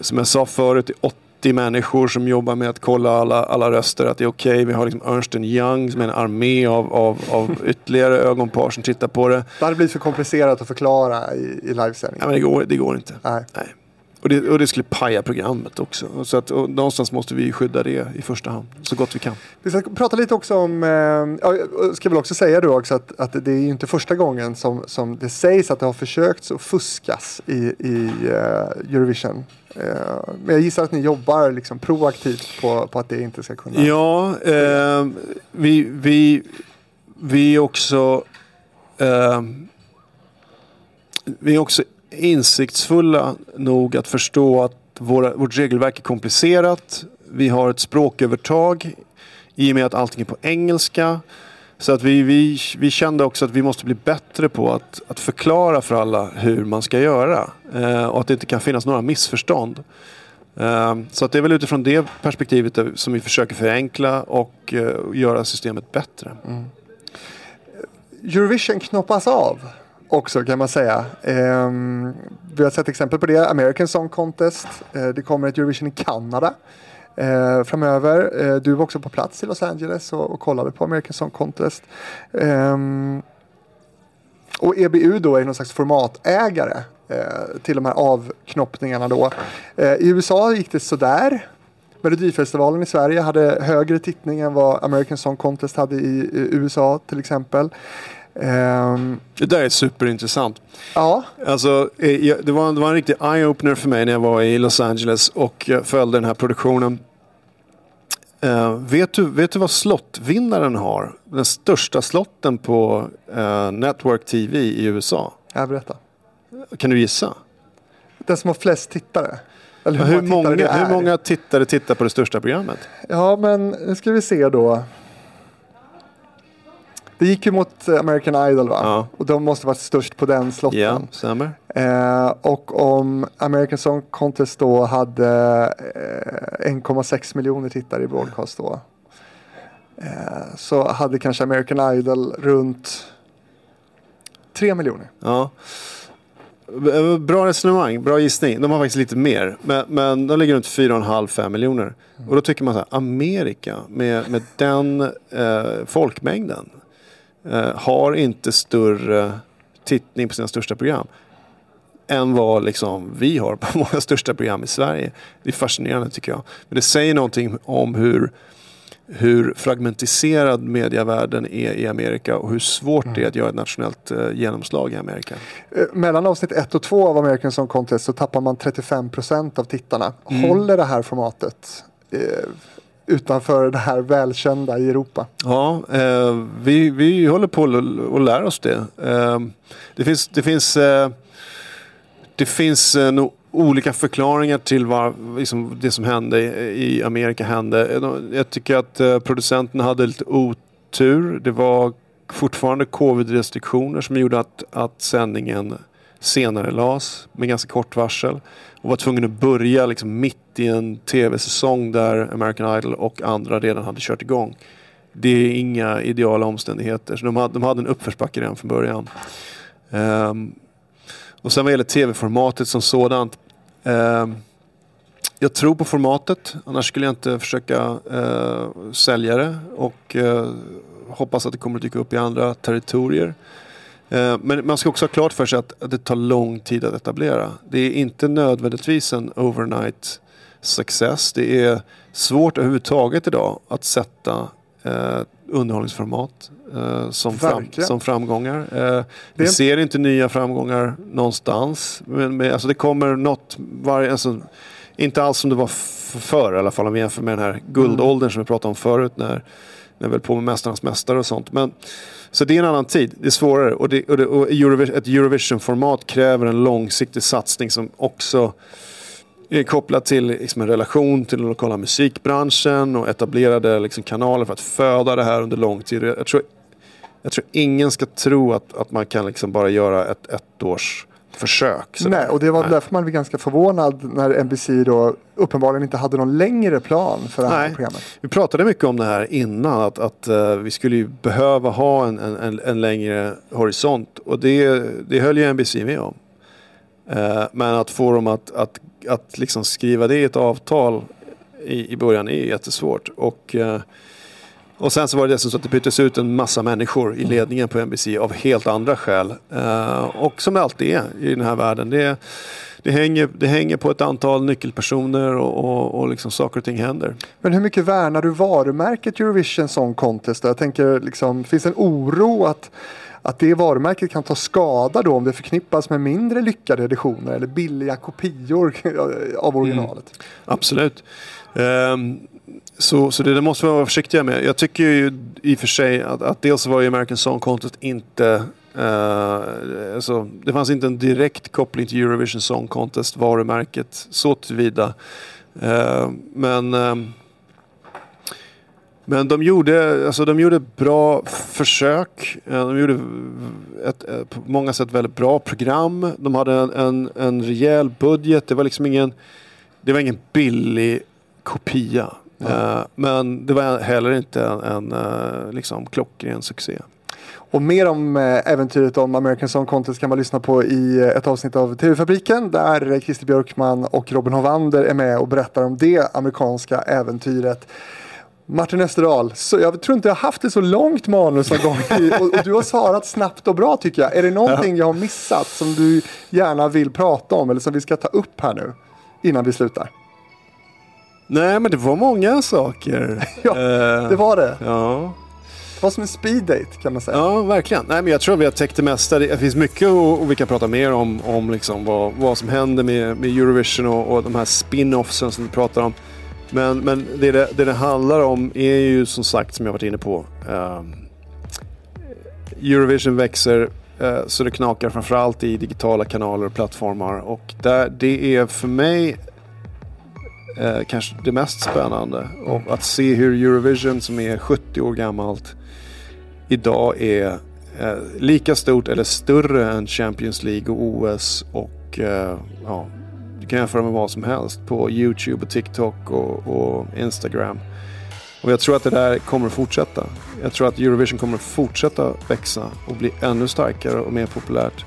C: som jag sa förut, det är 80 människor som jobbar med att kolla alla, alla röster, att det är okej. Vi har liksom Ernst Young som är en armé av, av, av <laughs> ytterligare ögonpar som tittar på det.
B: Det hade blivit för komplicerat att förklara i, i
C: Ja,
B: livesändningen.
C: men det, går, det går inte.
B: Nej.
C: Nej. Och, det, och det skulle paja programmet också. Så att, någonstans måste vi skydda det i första hand, så gott vi kan.
B: Vi ska prata lite också om, eh, jag ska väl också säga då också att, att det är ju inte första gången som, som det sägs att det har försökts att fuskas i, i eh, Eurovision. Eh, men jag gissar att ni jobbar liksom proaktivt på, på att det inte ska kunna.
C: Ja, eh, vi, vi, vi också eh, vi är också insiktsfulla nog att förstå att våra, vårt regelverk är komplicerat. Vi har ett språkövertag i och med att allting är på engelska. Så att vi, vi, vi kände också att vi måste bli bättre på att, att förklara för alla hur man ska göra. Eh, och att det inte kan finnas några missförstånd. Eh, så att det är väl utifrån det perspektivet som vi försöker förenkla och eh, göra systemet bättre. Mm.
B: Eurovision knoppas av också kan man säga. Ehm, vi har sett exempel på det. American Song Contest. Eh, det kommer ett Eurovision i Kanada eh, framöver. Eh, du var också på plats i Los Angeles och, och kollade på American Song Contest. Ehm, och EBU då är någon slags formatägare eh, till de här avknoppningarna då. Eh, I USA gick det sådär. Melodifestivalen i Sverige hade högre tittning än vad American Song Contest hade i, i USA till exempel. Ehm,
C: Det där är superintressant.
B: ja,
C: Alltså, eh, det, var, det var en riktig eye-opener för mig när jag var i Los Angeles och följde den här produktionen. Eh, vet, du, vet du vad slottvinnaren har? Den största slotten på eh, Network TV i USA.
B: jag berättar.
C: Kan du gissa?
B: Den som har flest tittare. Eller
C: Hur,
B: tittare
C: många,
B: det är.
C: hur många tittare tittar på det största programmet?
B: Ja, men nu ska vi se då. Det gick ju mot eh, American Idol va?
C: Ja.
B: Och de måste varit störst på den slotten.
C: Ja, stämmer.
B: Eh, och om American Song Contest då hade eh, 1,6 miljoner tittare i broadcast då. Eh, så hade kanske American Idol runt 3 miljoner.
C: Ja. B- Bra resonemang, bra gissning. De har faktiskt lite mer. Men, men de ligger runt 4,5-5 miljoner. Och då tycker man så här, Amerika med, med den eh, folkmängden eh, har inte större tittning på sina största program än vad liksom vi har på <laughs> våra största program i Sverige. Det är fascinerande tycker jag. Men det säger någonting om hur, hur fragmentiserad medievärlden är i Amerika och hur svårt det är att göra ett nationellt eh, genomslag i Amerika.
B: Eh, mellan avsnitt 1 och 2 av American Song Contest så tappar man 35% av tittarna.
C: Mm.
B: Håller det här formatet eh, utanför det här välkända i Europa?
C: Ja, eh, vi, vi håller på att- lära oss det. Eh, det finns, det finns, eh, det finns eh, nog olika förklaringar till vad liksom, det som hände i, i Amerika hände. Eh, jag tycker att eh, producenterna hade lite otur. Det var fortfarande covid-restriktioner som gjorde att, att sändningen senare lades med ganska kort varsel. Och var tvungen att börja liksom mitt i en tv-säsong där American Idol och andra redan hade kört igång. Det är inga ideala omständigheter. Så de hade, de hade en uppförsbacke redan från början. Um, och sen vad gäller tv-formatet som sådant. Um, jag tror på formatet, annars skulle jag inte försöka uh, sälja det. Och uh, hoppas att det kommer att dyka upp i andra territorier. Ehm, men man ska också ha klart för sig att det tar lång tid att etablera. Det är inte nödvändigtvis en overnight success. Det är svårt överhuvudtaget idag att sätta eh, underhållningsformat eh, som, fram, som framgångar. Eh, vi ser inte nya framgångar någonstans. Men, men, alltså det kommer något, varje, alltså, inte alls som det var förr i alla fall om vi jämför med den här guldåldern som vi pratade om förut när, när höll på med Mästarnas Mästare och sånt. Men, så det är en annan tid, det är svårare och, det, och, det, och Eurovi- ett Eurovision-format kräver en långsiktig satsning som också är kopplad till liksom, en relation till den lokala musikbranschen och etablerade liksom, kanaler för att föda det här under lång tid. Jag tror, jag tror ingen ska tro att, att man kan liksom bara göra ett ettårs försök. sådär.
B: Nej, och det var
C: Nej.
B: därför man blev ganska förvånad när NBC då uppenbarligen inte hade någon längre plan för det här
C: Nej.
B: programmet.
C: Vi pratade mycket om det här innan, att, att eh, vi skulle ju behöva ha en, en, en, en längre horisont. Och det, det höll ju NBC med om. Eh, men att få dem att, att, att liksom skriva det i ett avtal i, i början är jättesvårt. Och, eh, och sen så var det dessutom så att det byttes ut en massa människor i ledningen på NBC av helt andra skäl. Eh, och som det alltid är i den här världen. Det, det, hänger, det hänger på ett antal nyckelpersoner och, och, och liksom saker och ting händer.
B: Men hur mycket värnar du varumärket Eurovision Song Contest? Jag tänker, liksom, finns en oro att, att det varumärket kan ta skada då om det förknippas med mindre lyckade editioner eller billiga kopior <laughs> av originalet? Mm.
C: Absolut. Um, så, så det, det måste man vara försiktiga med. Jag tycker ju i och för sig att, att dels var ju American Song Contest inte Uh, alltså, det fanns inte en direkt koppling till Eurovision Song Contest varumärket så tillvida. Uh, men uh, men de gjorde, alltså de gjorde bra försök. Eh, De gjorde ett, ett på många sätt väldigt bra program. De hade en, en, en rejäl budget. Det var liksom ingen, det var ingen billig kopia. Eh, men det var heller inte en, en eh, liksom klockren succé.
B: Och mer om eh, äventyret om American Song Contest kan man lyssna på i eh, ett avsnitt av TV-fabriken där eh, Christer Björkman och Robin Hovander är med och berättar om det amerikanska äventyret. Martin Österdahl, så jag tror inte jag har haft det så långt manus någon gång <laughs> och, och du har svarat snabbt och bra tycker jag. Är det någonting jag har missat som du gärna vill prata om eller som vi ska ta upp här nu innan vi slutar?
C: Nej men det var många saker. <laughs>
B: Ja,
C: Eh,
B: Det var det.
C: Ja,
B: Det var som en speed date kan man säga.
C: Ja, verkligen. Nej, men jag tror vi har täckt det mesta. Det finns mycket och, och vi kan prata mer om, om liksom vad, vad som händer med, med Eurovision och, och de här spin-offsen som vi pratar om. Men, men det, det det det handlar om är ju som sagt, som jag varit inne på. eh, Eurovision växer eh, så det knakar framförallt i digitala kanaler och plattformar. Och där, det är för mig eh, kanske det mest spännande. Och att se hur Eurovision som är 70 år gammalt idag är eh, lika stort eller större än Champions League och OS och eh, ja, du kan jämföra med vad som helst på YouTube och TikTok och, och Instagram. Och jag tror att det där kommer att fortsätta. Jag tror att Eurovision kommer att fortsätta växa och bli ännu starkare och mer populärt.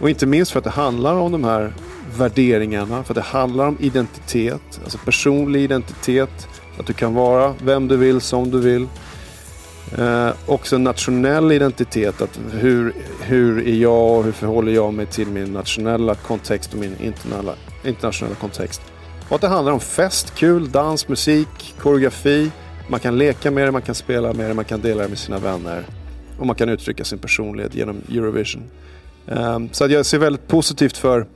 C: Och inte minst för att det handlar om de här värderingarna, för att det handlar om identitet, alltså personlig identitet. Att du kan vara vem du vill, som du vill. Eh, också nationell identitet. Att hur, hur är jag och hur förhåller jag mig till min nationella kontext och min internationella, internationella kontext. Och att det handlar om fest, kul, dans, musik, koreografi. Man kan leka med det, man kan spela med det, man kan dela det med sina vänner. Och man kan uttrycka sin personlighet genom Eurovision. Um, så att jag ser väldigt positivt för,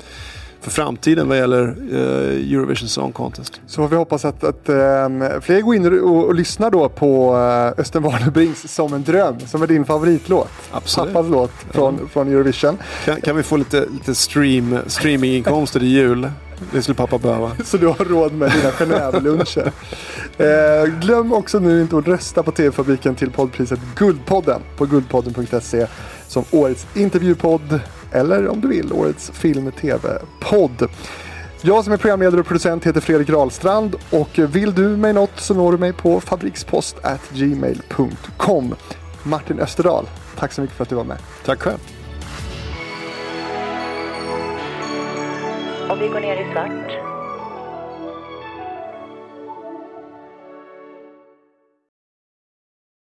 C: för framtiden vad gäller eh, Eurovision Song Contest.
B: Så får vi hoppas att, att ehm, fler går in och, och lyssnar då på uh, Östen Warnerbrings Som en dröm, som är din favoritlåt.
C: Absolut.
B: Pappas låt från, från Eurovision.
C: Kan, kan vi få lite, lite stream, streaminginkomster i jul? Det skulle pappa behöva. <laughs>
B: Så du har råd med dina Genève-luncher. <laughs> eh, glöm också nu inte att rösta på TV-fabriken till poddpriset Guldpodden på guldpodden.se som årets intervjupodd eller om du vill årets film-tv-podd. Jag som är programledare och producent heter Fredrik Rahlstrand och vill du mig något så når du mig på fabrikspost@gmail.com. Martin Österdahl, tack så mycket för att du var med.
C: Tack själv.
D: Om vi går ner i svart